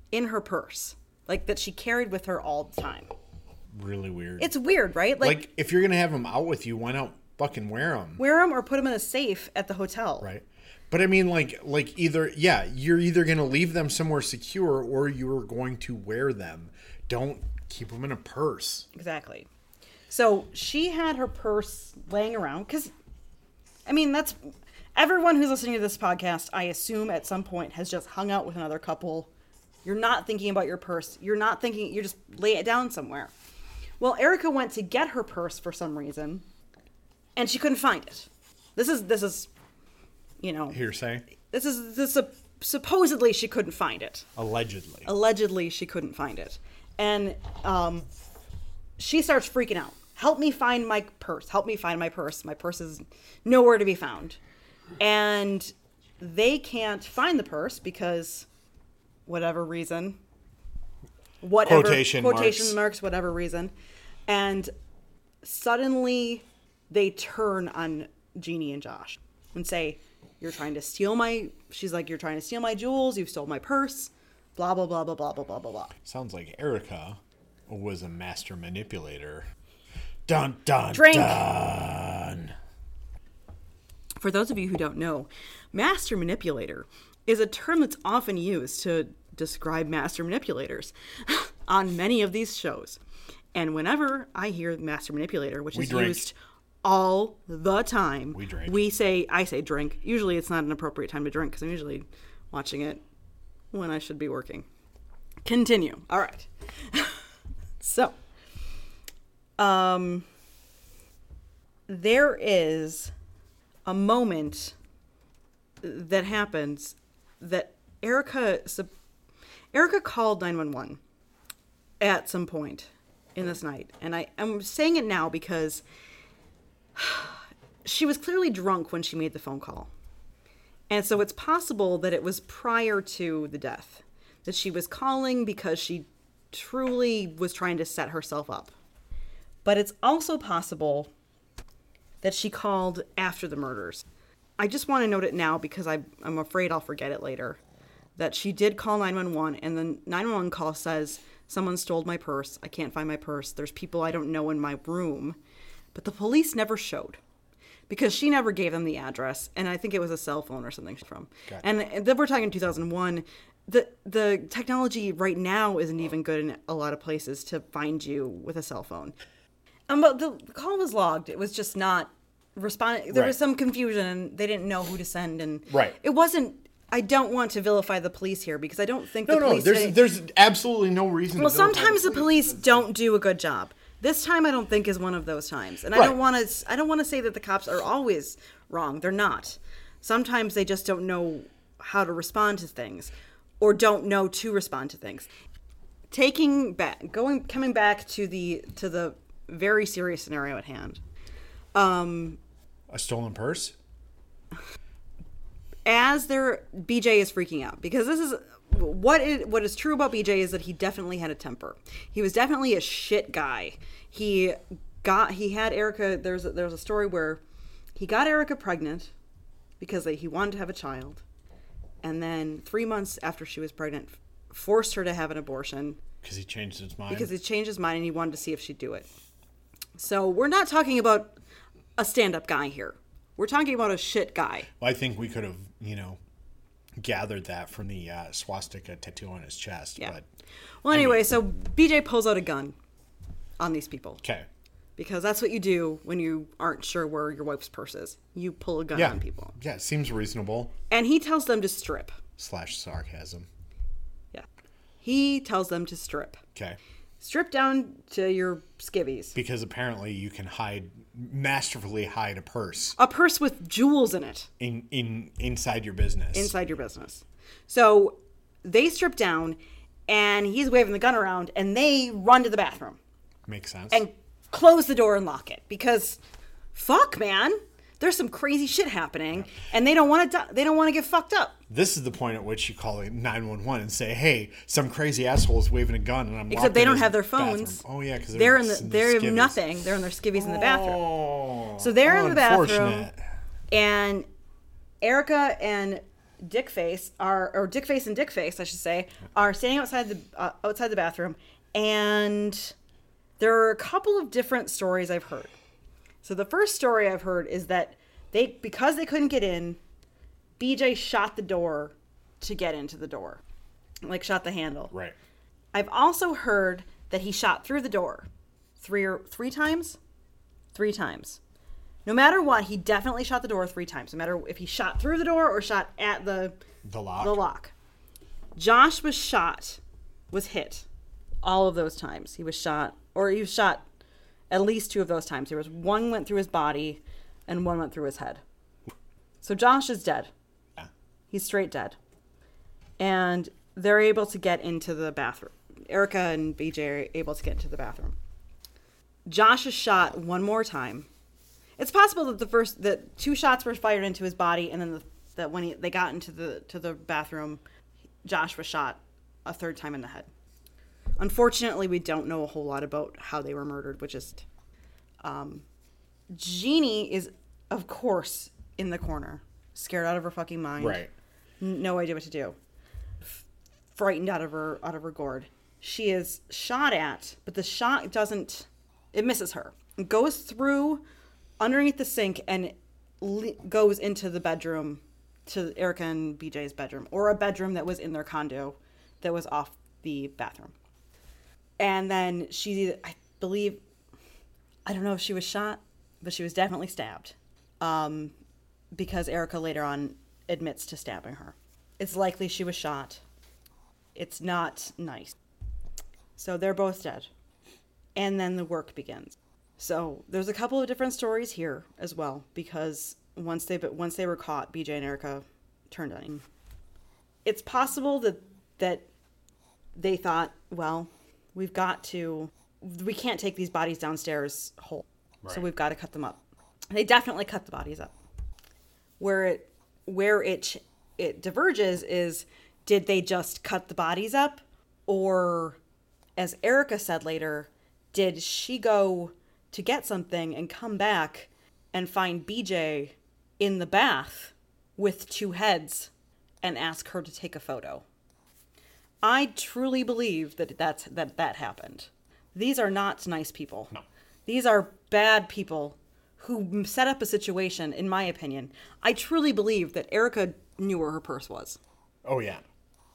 in her purse, like that she carried with her all the time. Really weird. It's weird, right? Like, like, if you're going to have them out with you, why not fucking wear them? wear them or put them in a safe at the hotel. Right. But I mean, like, like either, yeah, you're either going to leave them somewhere secure or you're going to wear them. Don't keep them in a purse. Exactly. So she had her purse laying around because, I mean, that's everyone who's listening to this podcast, I assume at some point has just hung out with another couple. You're not thinking about your purse. You're not thinking, you just lay it down somewhere. Well, Erica went to get her purse for some reason and she couldn't find it. This is, this is, you know, Hearsay. this is, this is supposedly she couldn't find it Allegedly. allegedly she couldn't find it and um, she starts freaking out help me find my purse help me find my purse my purse is nowhere to be found and they can't find the purse because whatever reason whatever Quotation quotation marks. marks whatever reason and suddenly they turn on Jeannie and Josh and say, You're trying to steal my she's like, You're trying to steal my jewels, You've stole my purse, blah blah blah blah blah blah blah blah blah. Sounds like Erica was a master manipulator. Dun dun Drink. dun. For those of you who don't know, master manipulator is a term that's often used to describe master manipulators on many of these shows. And whenever I hear master manipulator, which We is drink. used all the time, We drink. we say, I say drink. Usually it's not an appropriate time to drink because I'm usually watching it when I should be working. Continue. All right. so, um, there is a moment that happens that Erica Erica called 911 at some point in this night and I I'm saying it now because she was clearly drunk when she made the phone call. And so it's possible that it was prior to the death that she was calling because she truly was trying to set herself up. But it's also possible that she called after the murders. I just want to note it now because I, I'm afraid I'll forget it later. That she did call 911, and the 911 call says, Someone stole my purse. I can't find my purse. There's people I don't know in my room. But the police never showed because she never gave them the address, and I think it was a cell phone or something from. Gotcha. And, then we're talking 2001. The the technology right now isn't even good in a lot of places to find you with a cell phone. Um, but the call was logged. It was just not responding. There was some confusion, and they didn't know who to send, and Right. It wasn't. I don't want to vilify the police here because I don't think No, the no, police. there's did- there's absolutely no reason. well, to vilify sometimes the police don't do a good job. This time I don't think is one of those times. And I don't want to I don't want to say that the cops are always wrong. They're not. Sometimes they just don't know how to respond to things or don't know to respond to things. Taking back going coming back to the to the very serious scenario at hand. Um A stolen purse? as their BJ is freaking out because this is what is what is true about BJ is that he definitely had a temper. He was definitely a shit guy. He got he had Erica. There's a, there's a story where he got Erica pregnant because he wanted to have a child, and then three months after she was pregnant, forced her to have an abortion Because he changed his mind. because he changed his mind and he wanted to see if she'd do it. So we're not talking about a stand-up guy here. We're talking about a shit guy. Well, I think we could have, you know, gathered that from the uh, swastika tattoo on his chest. Yeah. But Well, anyway, so BJ pulls out a gun on these people okay, because that's what you do when you aren't sure where your wife's purse is. You pull a gun yeah, on people, yeah, it seems reasonable. and he tells them to strip. Slash sarcasm. Yeah, he tells them to strip. Okay, Strip down to your skivvies. because apparently you can hide masterfully hide a purse A purse with jewels in it in in inside your business. inside your business. So they strip down, and he's waving the gun around, and they run to the bathroom. Makes sense. and close the door and lock it because fuck man there's some crazy shit happening and they don't want to they don't want to get fucked up. This is the point at which you call 911 and say, "Hey, some crazy asshole is waving a gun," and I'm except they don't have their bathroom." phones. Oh yeah, because they're in the they're in nothing. They're in their skivvies in the bathroom. Oh, So they're in the bathroom. and erica and dickface are or dickface and dickface i should say are standing outside the uh, outside the bathroom and there are a couple of different stories i've heard so the first story i've heard is that they because they couldn't get in bj shot the door to get into the door like shot the handle Right. i've also heard that he shot through the door three or three times three times no matter what he definitely shot the door three times no matter if he shot through the door or shot at the The lock. the lock. Josh was shot, was hit all of those times. He was shot, or he was shot at least two of those times. There was one went through his body and one went through his head. So Josh is dead. Yeah. He's straight dead. And they're able to get into the bathroom. Erica and BJ are able to get into the bathroom. Josh is shot one more time. It's possible that the first that two shots were fired into his body, and then the, that when he, they got into the to the bathroom, Josh was shot a third time in the head. Unfortunately, we don't know a whole lot about how they were murdered, which is. Um, Jeannie is, of course, in the corner, scared out of her fucking mind Right. no idea what to do F- frightened out of her out of her gourd she is shot at but the shot doesn't it misses her it goes through underneath the sink and le- goes into the bedroom to erica and bj's bedroom or a bedroom that was in their condo that was off the bathroom and then she i believe i don't know if she was shot but she was definitely stabbed um, because Erica later on admits to stabbing her. It's likely she was shot. It's not nice. So they're both dead. And then the work begins. So there's a couple of different stories here as well because once they but once they were caught, BJ and Erica turned on him. It's possible that that they thought, well, we've got to we can't take these bodies downstairs whole. So we've got to cut them up. They definitely cut the bodies up where it where it it diverges is did they just cut the bodies up or as Erica said later did she go to get something and come back and find BJ in the bath with two heads and ask her to take a photo I truly believe that that's that that happened these are not nice people No. these are bad people who set up a situation, in my opinion. I truly believe that Erica knew where her purse was. Oh yeah.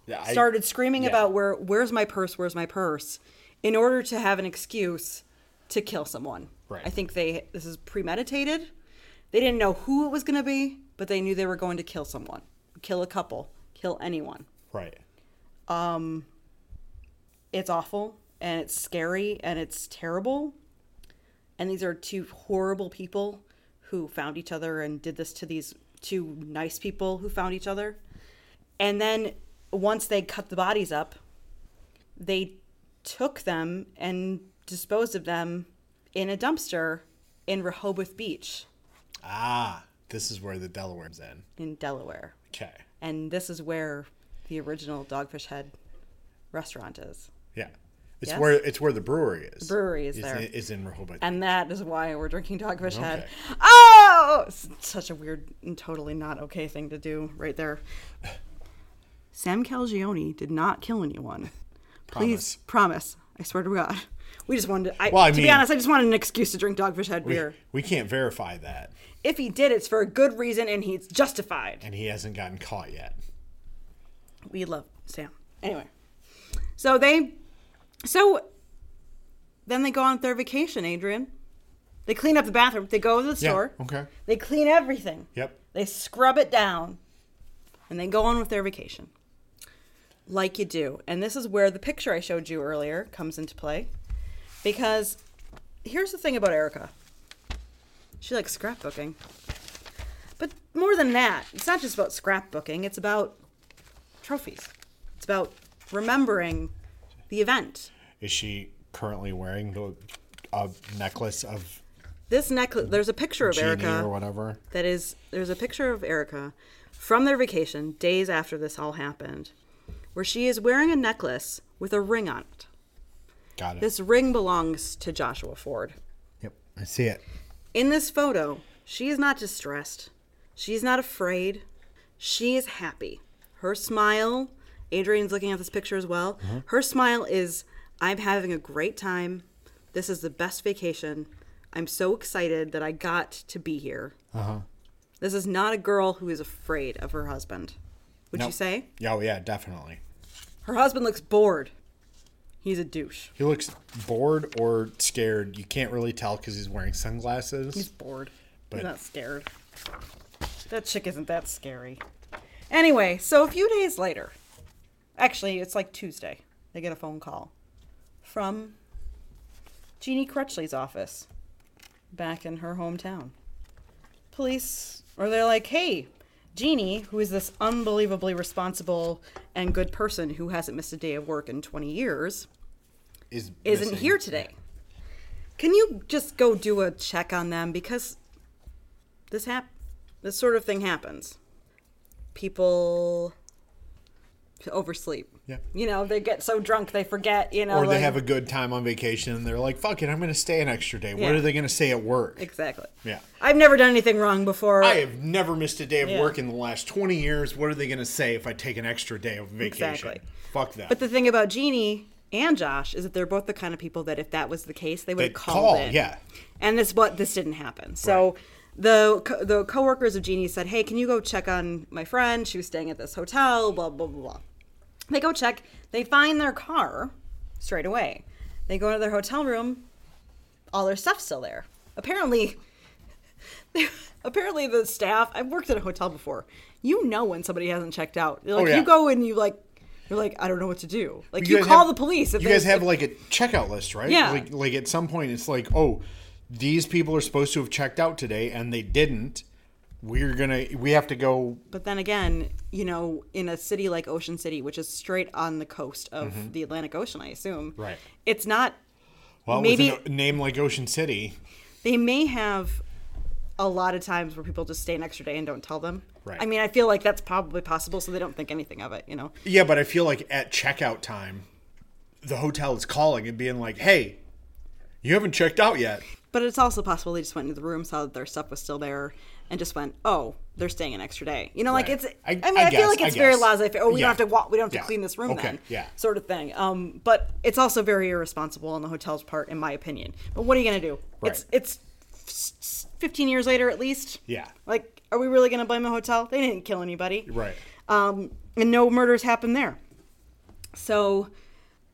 Yeah. I, Started screaming yeah. about where where's my purse, where's my purse, in order to have an excuse to kill someone. Right. I think they this is premeditated. They didn't know who it was going to be, but they knew they were going to kill someone, kill a couple, kill anyone. Right. It's awful and it's scary and it's terrible And these are two horrible people who found each other and did this to these two nice people who found each other. And then once they cut the bodies up, they took them and disposed of them in a dumpster in Rehoboth Beach Ah, this is where the Delaware's in. in Delaware. Okay. And this is where the original Dogfish Head restaurant is. Yeah. It's Yes? where it's where the brewery is. The brewery is is there. In, Rehoboth. And that is why we're drinking Dogfish Head. Oh! Such a weird and totally not okay thing to do right there. Sam Calagione did not kill anyone. Please promise. I swear to God. We just wanted to, I, Well, I to be honest, I just wanted an excuse to drink Dogfish Head we, beer. we can't verify that, If he did, it's for a good reason and he's justified. and he hasn't gotten caught yet. We love Sam. Anyway, so they, so then they go on their vacation, Adrian. They clean up the bathroom. They go to the Yeah. store. Okay. They clean everything. Yep. They scrub it down and they go on with their vacation. Like you do. And this is where the picture I showed you earlier comes into play. Because here's the thing about Erica she likes scrapbooking. But more than that, it's not just about scrapbooking, it's about trophies. It's about remembering the event. Is she currently wearing the a necklace of This necklace, there's a picture of genie Erica. or whatever? that is there's a picture of Erica from their vacation days after this all happened where she is wearing a necklace with a ring on it. Got it. This ring belongs to Joshua Ford. yep. I see it. In this photo, she is not distressed. She's not afraid. She is happy. Her smile, Adrian's looking at this picture as well. Her smile is I'm having a great time. This is the best vacation. I'm so excited that I got to be here. Uh-huh. This is not a girl who is afraid of her husband. Would you say? Yeah, oh, yeah, definitely. Her husband looks bored. He's a douche. He looks bored or scared. You can't really tell because he's wearing sunglasses. He's bored. But- He's not scared. That chick isn't that scary. Anyway, so a few days later, actually, it's like Tuesday, they get a phone call from Jeannie Crutchley's office back in her hometown. Police, or they're like, hey, Jeannie, who is this unbelievably responsible and good person who hasn't missed a day of work in 20 years, is isn't missing- here today. Can you just go do a check on them because this hap- this sort of thing happens. People oversleep. Yeah. You know, they get so drunk they forget, you know, Or they like- have a good time on vacation and they're like, fuck it, I'm going to stay an extra day. What are they going to say at work? Exactly. Yeah. I've never done anything wrong before. I have never missed a day of Yeah. work in the last 20 years. What are they going to say if I take an extra day of vacation? Exactly. Fuck that. But the thing about Jeannie and Josh is that they're both the kind of people that if that was the case, they would have called call, in. yeah. And this what this didn't happen. So the co- the coworkers of Jeannie said, "Hey, can you go check on my friend? She was staying at this hotel." Blah blah blah blah. They go check. They find their car straight away. They go into their hotel room. All their stuff's still there. Apparently, apparently the staff. I've worked at a hotel before. You know when somebody hasn't checked out. Oh, like Oh, yeah. you go and you like. You're like, I don't know what to do. Like you, guys call have- the police. If you they- guys have like a checkout list, right? Yeah. Like, like at some point, it's like, oh, these people are supposed to have checked out today and they didn't. We're gonna. We have to go. But then again, you know, in a city like Ocean City, which is straight on the coast of the Atlantic Ocean, I assume. Mm-hmm. Right. It's not. Well, Maybe- with a name like Ocean City, They may have a lot of times where people just stay an extra day and don't tell them. Right. I mean, I feel like that's probably possible, so they don't think anything of it. You know. yeah. But I feel like at checkout time, the hotel is calling and being like, "Hey, you haven't checked out yet." But it's also possible they just went into the room, saw that their stuff was still there, and just went, "Oh, they're staying an extra day." You know, like Right. it's. I, I- mean, I I, feel like it's very guess. laissez-faire. Oh, we Yeah. don't have to. Wa- we don't have to Yeah. clean this room Okay, then. yeah. Sort of thing. Um, but it's also very irresponsible on the hotel's part, in my opinion. But what are you gonna do? It's Right. it's f- s- 15 years later at least. Yeah. Like, are we really gonna blame the hotel? They didn't kill anybody Right. um, and no murders happened there. So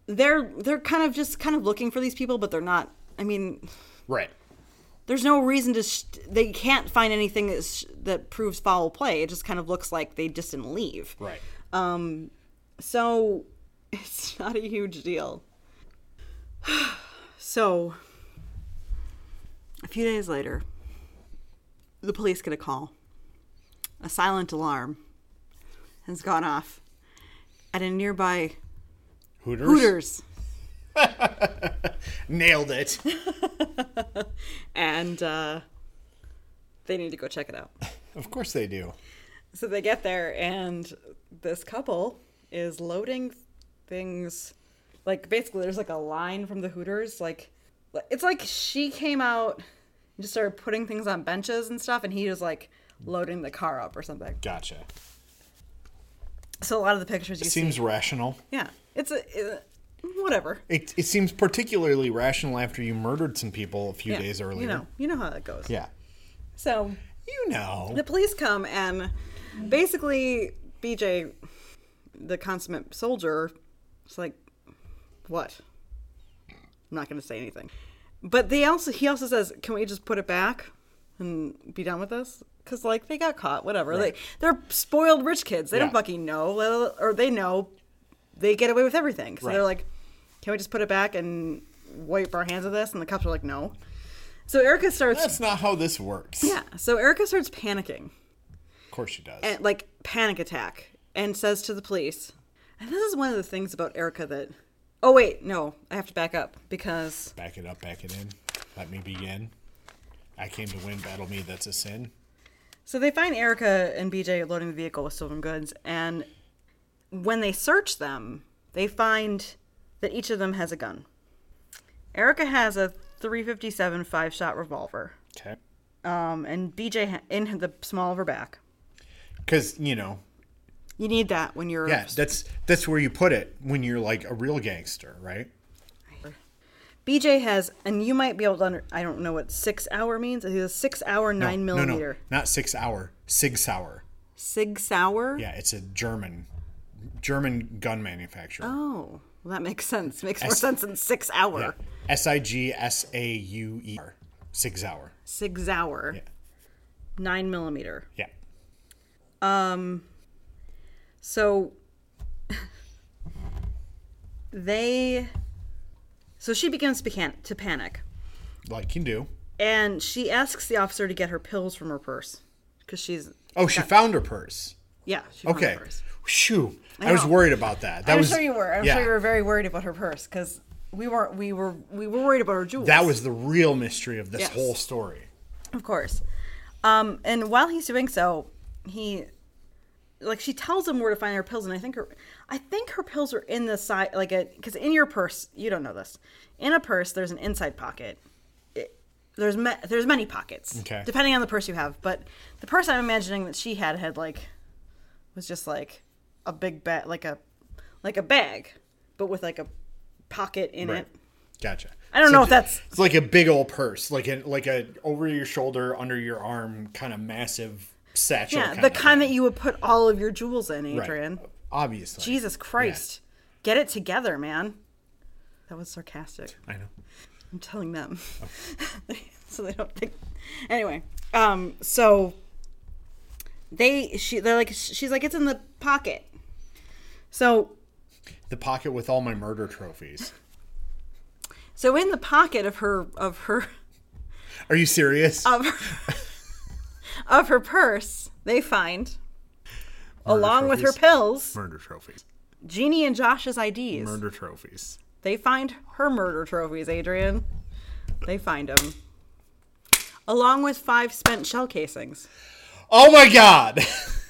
they're they're kind of just kind of looking for these people, but they're not. I mean, Right. there's no reason to. Sh- they can't find anything that, sh- that proves foul play. It just kind of looks like they just didn't leave. Right. Um, so it's not a huge deal. So A few days later, the police get a call. A silent alarm has gone off at a nearby Hooters. Hooters. Nailed it. And uh, they need to go check it out. of course they do. So they get there, and this couple is loading things. Like, basically, there's like a line from the Hooters. Like, it's like she came out and just started putting things on benches and stuff, and he was like loading the car up or something. Gotcha. So a lot of the pictures you Seems see. rational. Yeah. It's a. whatever. It, it seems particularly rational after you murdered some people a few Yeah. days earlier. You know, you know how that goes. Yeah. So You know. the police come and basically BJ, the consummate soldier, is like, "What?" I'm not going to say anything. But they also he also says, "Can we just put it back and be done with this?" Because like they got caught, whatever. Right. They they're spoiled rich kids. They Yeah. don't fucking know, or they know they get away with everything. So they're like, "Can we just put it back and wipe our hands of this?" And the cops are like, "No." So Erica starts. That's not how this works. yeah. So Erica starts panicking Of course she does. and like panic attack and says to the police and this is one of the things about erica that oh wait no i have to back up because back it up, back it in. Let me begin. I came to win, battle me, that's a sin. so they find erica and bj loading the vehicle with stolen goods and when they search them they find that each of them has a gun erica has a 357 five shot revolver Okay. um, and bj ha- in the small of her back Because, you know, you need that when you're yeah, that's that's where you put it when you're like a real gangster, right? BJ has, and you might be able to under, I don't know what six hour means. It's a six hour, nine no, millimeter. No, not six hour. Sig Sauer. Sig Sauer? Yeah, it's a German German gun manufacturer. Oh, well, that makes sense. Makes more S- sense than six hour. S I G S A U E R. Six hour. Six hour. Yeah. Nine millimeter. Yeah. Um. So they, so she begins to, can, to panic. Like you do. And she asks the officer to get her pills from her purse. Because she's, Oh, she found her purse. yeah, she found Okay. her purse. Shoo. I, was worried about that. That I'm was sure you were. I'm yeah, sure you were very worried about her purse because we weren't. We were. We were worried about her jewels. That was the real mystery of this Yes. whole story. of course. Um, and while he's doing so, he, like, she tells him where to find her pills, and I think her, I think her pills are in the side, like a, because in your purse, you don't know this, in a purse there's an inside pocket. It, there's ma- there's many pockets, Okay. depending on the purse you have. But the purse I'm imagining that she had had like, was just like a big bag, like a, like a bag, but with like a pocket in Right. it. Gotcha. I don't know if that's- It's like a big old purse, like a like a over your shoulder, under your arm, kind of massive satchel. Yeah, kind the kind thing. that you would put all of your jewels in, Right. Adrian. Obviously. Jesus Christ. Get it together, man. That was sarcastic. I know. I'm telling them. so they don't think Anyway, um so they she they're like she's like it's in the pocket. So The pocket with all my murder trophies. so in the pocket of her of her Are you serious? of her, of her purse, they find along with her pills, murder trophies. Jeannie and Josh's IDs. Murder trophies. They find her murder trophies, Adrian. They find them. Along with five spent shell casings. Oh my god.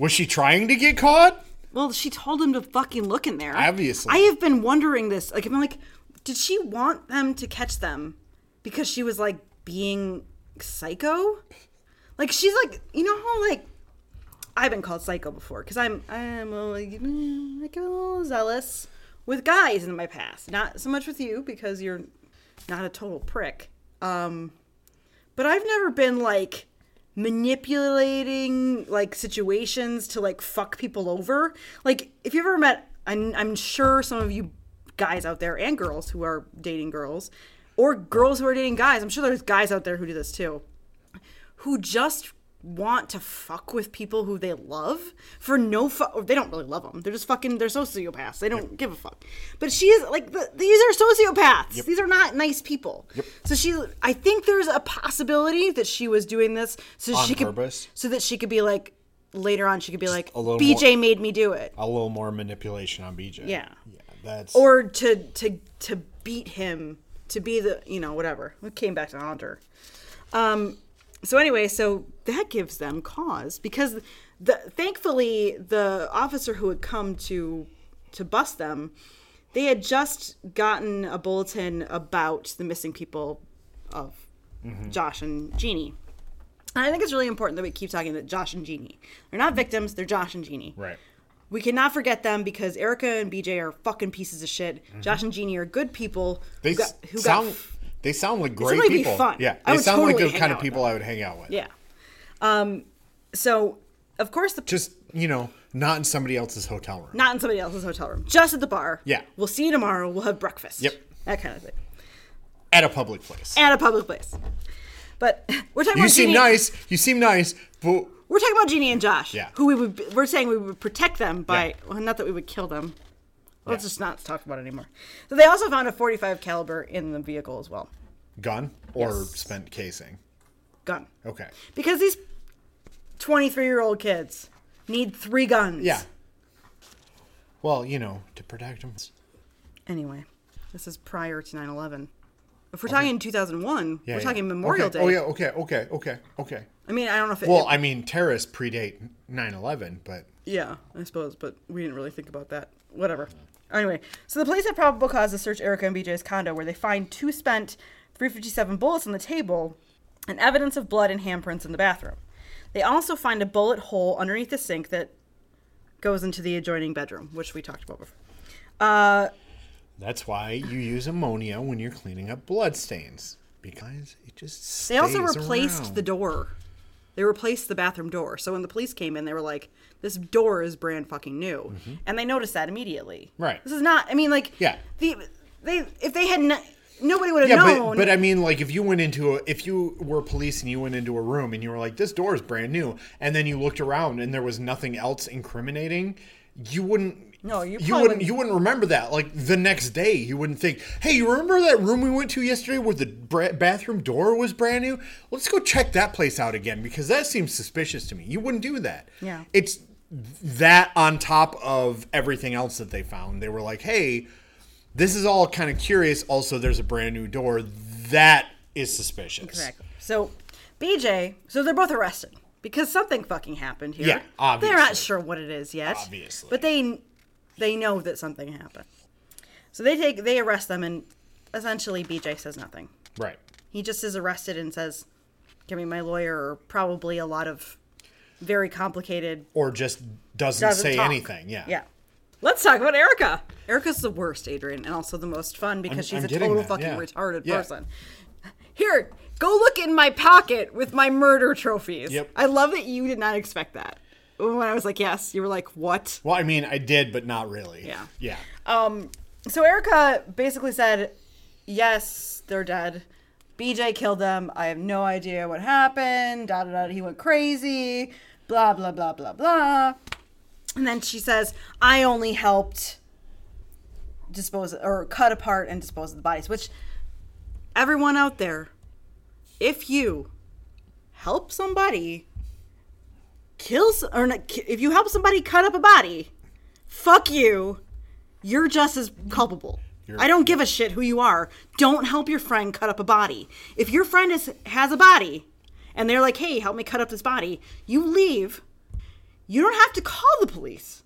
Was she trying to get caught? Well, she told him to fucking look in there. Obviously. I have been wondering this. Like, I'm like, did she want them to catch them because she was like being psycho? Like, she's like, you know how like I've been called psycho before because I'm I'm a, like, a little zealous with guys in my past. Not so much with you because you're not a total prick. Um, but I've never been like manipulating like situations to like fuck people over. Like if you ever met, I'm, I'm sure some of you guys out there and girls who are dating girls, or girls who are dating guys. I'm sure there's guys out there who do this too, who just want to fuck with people who they love for no fuck. they don't really love them they're just fucking they're sociopaths. They don't give a fuck. But she is like the, these are sociopaths. These are not nice people. So she i think there's a possibility that she was doing this so On she could so that she could be like later on she could be like a little bj made me do it. A little more manipulation on BJ. Yeah. Yeah. That's or to to to beat him to be the you know whatever. It came back to haunt her. Um so anyway so that gives them cause because the thankfully the officer who had come to to bust them they had just gotten a bulletin about the missing people of josh and jeannie and i think it's really important that we keep talking that josh and jeannie they're not victims they're josh and jeannie right. we cannot forget them because Erica and BJ are fucking pieces of shit. Josh and Jeannie are good people Mm-hmm. They who got, who sound got they sound like great like people. fun. Yeah. I They would sound like totally the kind of people. I would hang out with. yeah. Um, so of course the Just, you know, not in somebody else's hotel room. not in somebody else's hotel room, just at the bar. Yeah. we'll see you tomorrow. We'll have breakfast. Yep. that kind of thing At a public place. at a public place. But we're talking. You about seem Jeannie. nice. You seem nice, but We're talking about Jeannie and Josh. Yeah. Who we would we're saying we would protect them by Yeah. well, not that we would kill them. Let's Yeah. just not talk about it anymore. So they also found a 45 caliber in the vehicle as well. gun or Yes. spent casing. Gun. Okay. Because these 23 year old kids need three guns. Yeah. Well, you know, to protect them. Anyway, this is prior to 9 11. If we're talking 2001, Yeah, we're yeah. talking Memorial okay. Oh, Day. Oh yeah. Okay. Okay. Okay. Okay. I mean, I don't know if it. Well, it- I mean, terrorists predate 9/11, but yeah, I suppose, but we didn't really think about that. Whatever. Anyway, so the police have probable cause to search Erica and BJ's condo where they find two spent 357 bullets on the table and evidence of blood and handprints in the bathroom. They also find a bullet hole underneath the sink that goes into the adjoining bedroom, which we talked about before. Uh, that's why you use ammonia when you're cleaning up blood stains because it just They also replaced around. the door. They replaced the bathroom door. So when the police came in, they were like, "This door is brand fucking new," and they noticed that immediately. Mm-hmm. Right. This is not. I mean, like, Yeah. The they if they had n- nobody would have Yeah, known. but, but I mean, like, if you went into a, if you were police and you went into a room and you were like, this door is brand new, and then you looked around and there was nothing else incriminating, you wouldn't. No, you you wouldn't. wouldn't- You wouldn't remember that. Like the next day, you wouldn't think, "Hey, you remember that room we went to yesterday where the bra- bathroom door was brand new? Let's go check that place out again because that seems suspicious to me." You wouldn't do that. Yeah. It's that on top of everything else that they found. They were like, "Hey, this is all kind of curious. Also, there's a brand new door that is suspicious. exactly. So BJ, so they're both arrested because something fucking happened here. Yeah, obviously. They're not sure what it is yet. Obviously. but they they know that something happened. So they take they arrest them, and essentially BJ says nothing. Right. He just is arrested and says, "Give me my lawyer," or probably a lot of very complicated. Or just doesn't, Doesn't say talk. anything. Yeah. Yeah. Let's talk about Erica. Erica's the worst, Adrian, and also the most fun because I'm- she's I'm a total that, fucking yeah. retarded Yeah. person. Here, go look in my pocket with my murder trophies. Yep. I love that you did not expect that. When I was like, yes, you were like, what? Well, I mean, I did, but not really. Yeah. Yeah. Um, so Erica basically said, yes, they're dead. BJ killed them. I have no idea what happened. Da da da. He went crazy. Blah blah blah blah blah. And then she says, I only helped dispose or cut apart and dispose of the bodies. Which everyone out there, if you help somebody kill or not, if you help somebody cut up a body, fuck you. You're just as culpable. You're- I don't give a shit who you are. Don't help your friend cut up a body. If your friend is has a body and they're like, "Hey, help me cut up this body." You leave. You don't have to call the police.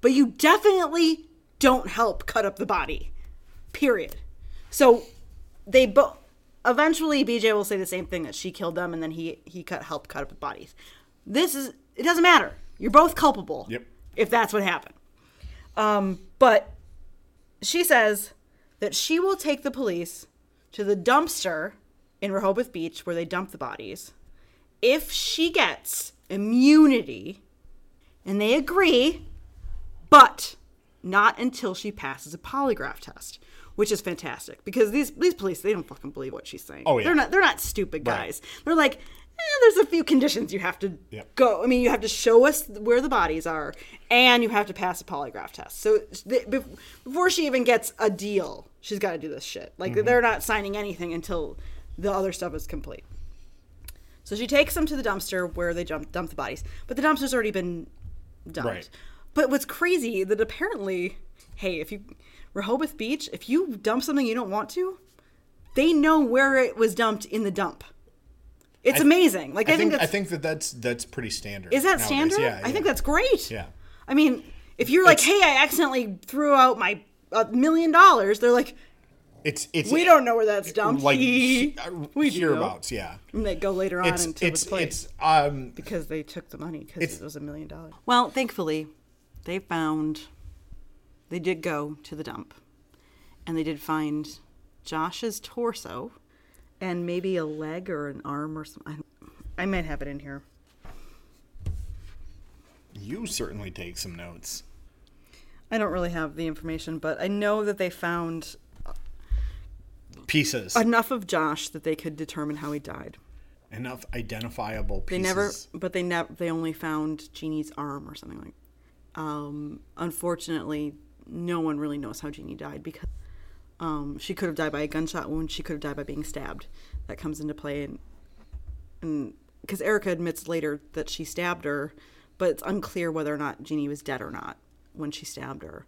But you definitely don't help cut up the body. Period. So they both eventually BJ will say the same thing that she killed them and then he he cut helped cut up the bodies. This is it doesn't matter. You're both culpable. Yep. If that's what happened. Um, but she says that she will take the police to the dumpster in Rehoboth Beach where they dump the bodies if she gets immunity and they agree, but not until she passes a polygraph test, which is fantastic because these these police they don't fucking believe what she's saying. Oh, yeah. they're not they're not stupid Right. guys. They're like, eh, there's a few conditions you have to Yep. go. I mean, you have to show us where the bodies are, and you have to pass a polygraph test. So th- bef- before she even gets a deal, she's got to do this shit. Like they're not signing anything until the other stuff is complete. So she takes them to the dumpster where they jump, dump the bodies, but the dumpster's already been dumped. Right. But what's crazy that apparently, hey, if you Rehoboth Beach, if you dump something you don't want to, they know where it was dumped in the dump. It's amazing. Like I, I think that's I think that that's that's pretty standard. is that nowadays. standard? Yeah, I think that's great. Yeah. I mean, if you're like, It's- hey, I accidentally threw out my a million dollars, they're like, It's it's we don't know where that's dumped. like we we do. hereabouts. Yeah. And they go later on It's into it's the place it's um because they took the money because it was a million dollars. Well, thankfully, they found they did go to the dump, and they did find Josh's torso and maybe a leg or an arm or something. I might have it in here. you certainly take some notes. I don't really have the information, but I know that they found Pieces. enough of Josh that they could determine how he died. Enough identifiable pieces. They never, but they never, they only found Jeannie's arm or something like. Um, unfortunately, no one really knows how Jeannie died because um, she could have died by a gunshot wound. She could have died by being stabbed. That comes into play, and and because Erica admits later that she stabbed her, but it's unclear whether or not Jeannie was dead or not when she stabbed her.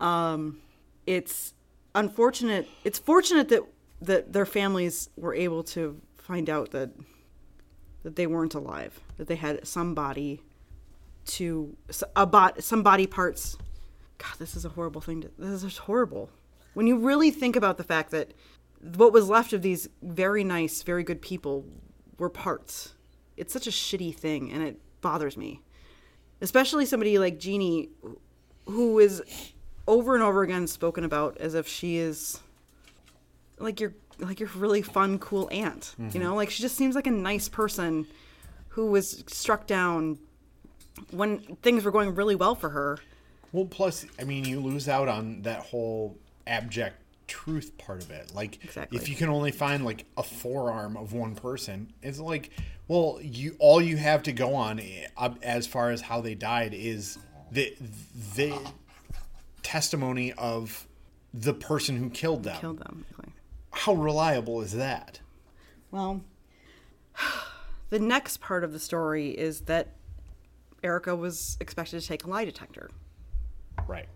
Um, it's unfortunate. It's fortunate that that their families were able to find out that that they weren't alive, that they had some body to a bot some body parts. God, this is a horrible thing. To, this is horrible. When you really think about the fact that what was left of these very nice, very good people were parts. It's such a shitty thing, and it bothers me. Especially somebody like Jeannie, who is over and over again spoken about as if she is like your like your really fun, cool aunt. You know, like she just seems like a nice person who was struck down when things were going really well for her. Well, plus, I mean, you lose out on that whole abject truth part of it. Like, Exactly. if you can only find like a forearm of one person, it's like, well, you all you have to go on eh, as far as how they died is the the testimony of the person who killed them. Killed them. How reliable is that? Well, the next part of the story is that Erica was expected to take a lie detector. Right.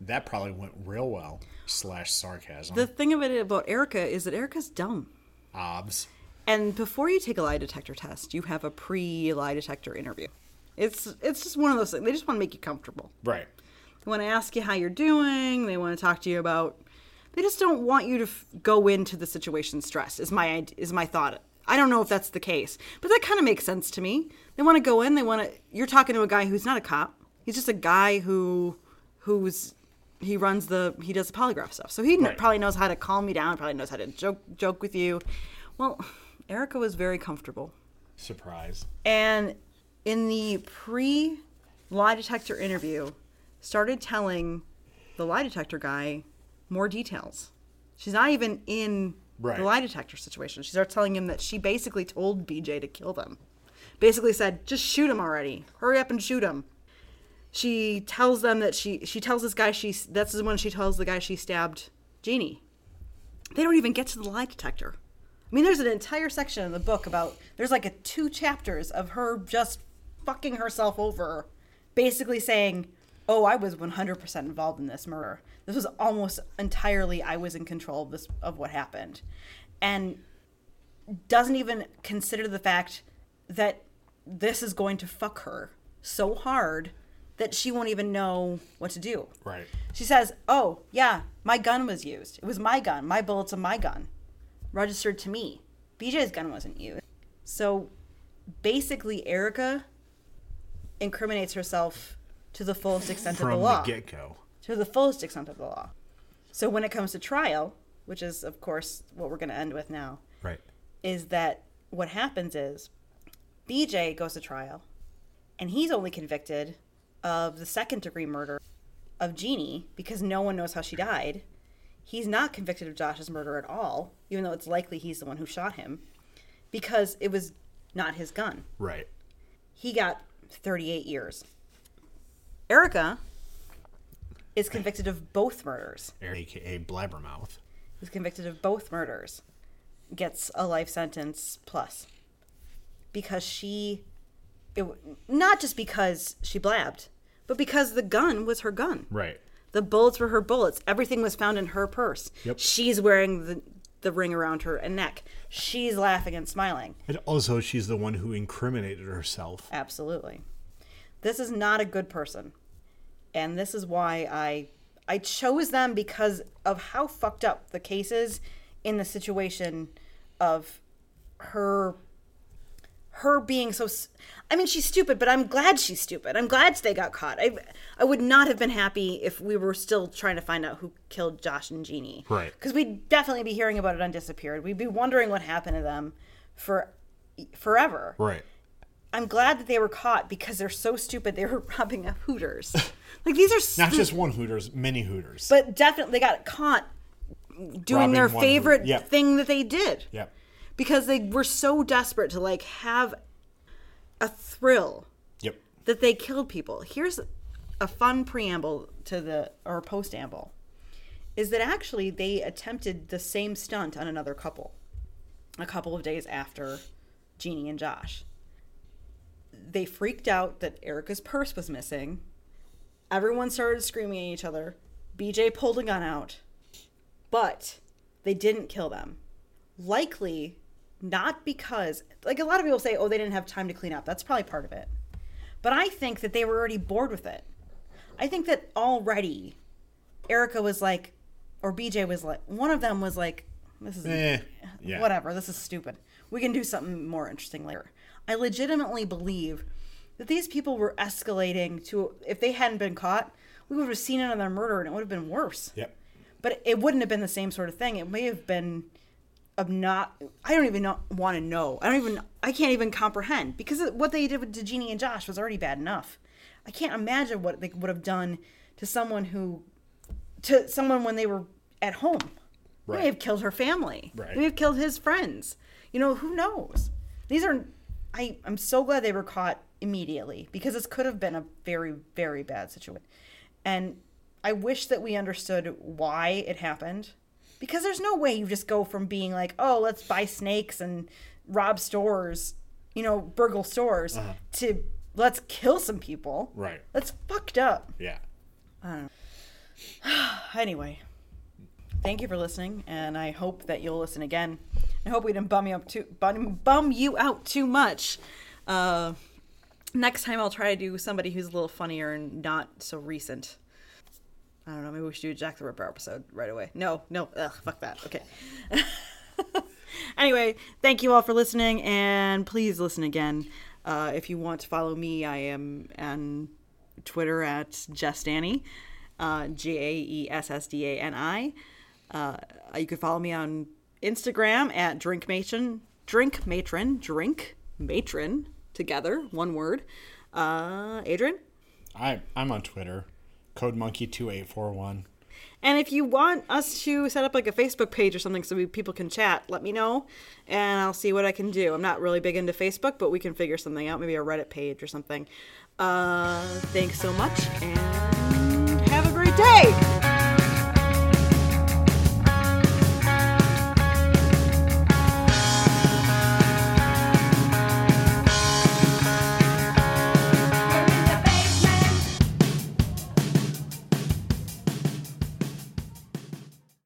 That probably went real well. Slash sarcasm. The thing of it about Erica is that Erica's dumb. Obs. And before you take a lie detector test, you have a pre lie detector interview. It's it's just one of those things. They just want to make you comfortable. Right. They want to ask you how you're doing. They want to talk to you about. They just don't want you to f- go into the situation stressed. Is my is my thought. I don't know if that's the case, but that kind of makes sense to me. They want to go in. They want to. You're talking to a guy who's not a cop. He's just a guy who, who's, he runs the he does the polygraph stuff. So he Right. probably knows how to calm me down. Probably knows how to joke joke with you. Well, Erica was very comfortable. Surprise. And in the pre lie detector interview, started telling the lie detector guy more details. She's not even in Right. the lie detector situation. She starts telling him that she basically told BJ to kill them. Basically said, just shoot him already. Hurry up and shoot him. She tells them that she she tells this guy she that's when she tells the guy she stabbed Jeannie. They don't even get to the lie detector. I mean, there's an entire section in the book about there's like a two chapters of her just fucking herself over, basically saying, "Oh, I was 100% involved in this murder. This was almost entirely I was in control of this of what happened," and doesn't even consider the fact that this is going to fuck her so hard that she won't even know what to do. Right. She says, "Oh, yeah, my gun was used. It was my gun. My bullets of my gun, registered to me. BJ's gun wasn't used." So, basically, Erica incriminates herself to the fullest extent of the From law. the get go. to the fullest extent of the law. So, when it comes to trial, which is, of course, what we're going to end with now, Right. is that what happens is BJ goes to trial and he's only convicted of the second degree murder of Jeannie because no one knows how she died. He's not convicted of Josh's murder at all, even though it's likely he's the one who shot him, because it was not his gun. Right. He got 38 years. Erica is convicted of both murders. Erica, aka Blabbermouth. Is convicted of both murders. Gets a life sentence plus. Because she. It, not just because she blabbed, but because the gun was her gun. Right. The bullets were her bullets. Everything was found in her purse. Yep. She's wearing the, the ring around her neck. She's laughing and smiling. And also, she's the one who incriminated herself. Absolutely. This is not a good person. And this is why I I chose them because of how fucked up the case is in the situation of her her being so I mean she's stupid, but I'm glad she's stupid. I'm glad they got caught. I I would not have been happy if we were still trying to find out who killed Josh and Jeannie. Right. Cuz we'd definitely be hearing about it on Disappeared. We'd be wondering what happened to them for forever. Right. I'm glad that they were caught because they're so stupid. They were robbing a Hooters. like these are Not just one Hooters, many Hooters. but definitely they got caught doing Robbing their one favorite Hoot- yep. thing that they did yep. because they were so desperate to like have a thrill Yep. that they killed people. Here's a fun preamble to the or postamble is that actually they attempted the same stunt on another couple a couple of days after Jeannie and Josh. They freaked out that Erica's purse was missing. Everyone started screaming at each other. BJ pulled a gun out. But they didn't kill them. Likely not because like a lot of people say oh they didn't have time to clean up. That's probably part of it. But I think that they were already bored with it. I think that already Erica was like, or BJ was like, one of them was like, this is Eh, yeah. whatever, this is stupid. We can do something more interesting later. I legitimately believe that these people were escalating to, if they hadn't been caught, we would have seen another murder and it would have been worse. Yep. But it wouldn't have been the same sort of thing. It may have been of not. I don't even want to know. I don't even. I can't even comprehend because what they did to Jeannie and Josh was already bad enough. I can't imagine what they would have done to someone who, to someone when they were at home. Right. They may have killed her family. Right. They may have killed his friends. You know who knows? These are. I I'm so glad they were caught immediately because this could have been a very very bad situation, and I wish that we understood why it happened because there's no way you just go from being like, oh, let's buy snakes and rob stores, you know, burgle stores, uh-huh. to let's kill some people. Right. That's fucked up. Yeah. Anyway, thank you for listening, and I hope that you'll listen again. I hope we didn't bum you up too bum, bum you out too much. Uh, next time I'll try to do somebody who's a little funnier and not so recent. I don't know. Maybe we should do a Jack the Ripper episode right away. No, no, ugh, fuck that. Okay. anyway, thank you all for listening, and please listen again. Uh, if you want to follow me, I am on Twitter at Jess Danny, uh, J A E S S D A N I. Uh, you can follow me on Instagram at Drink Matron, Drink Matron, Drink Matron, together, one word. Uh, Adrian? I I'm on Twitter. Code Monkey two eight four one. And if you want us to set up like a Facebook page or something so we, people can chat, let me know and I'll see what I can do. I'm not really big into Facebook, but we can figure something out, maybe a Reddit page or something. Uh, thanks so much and have a great day.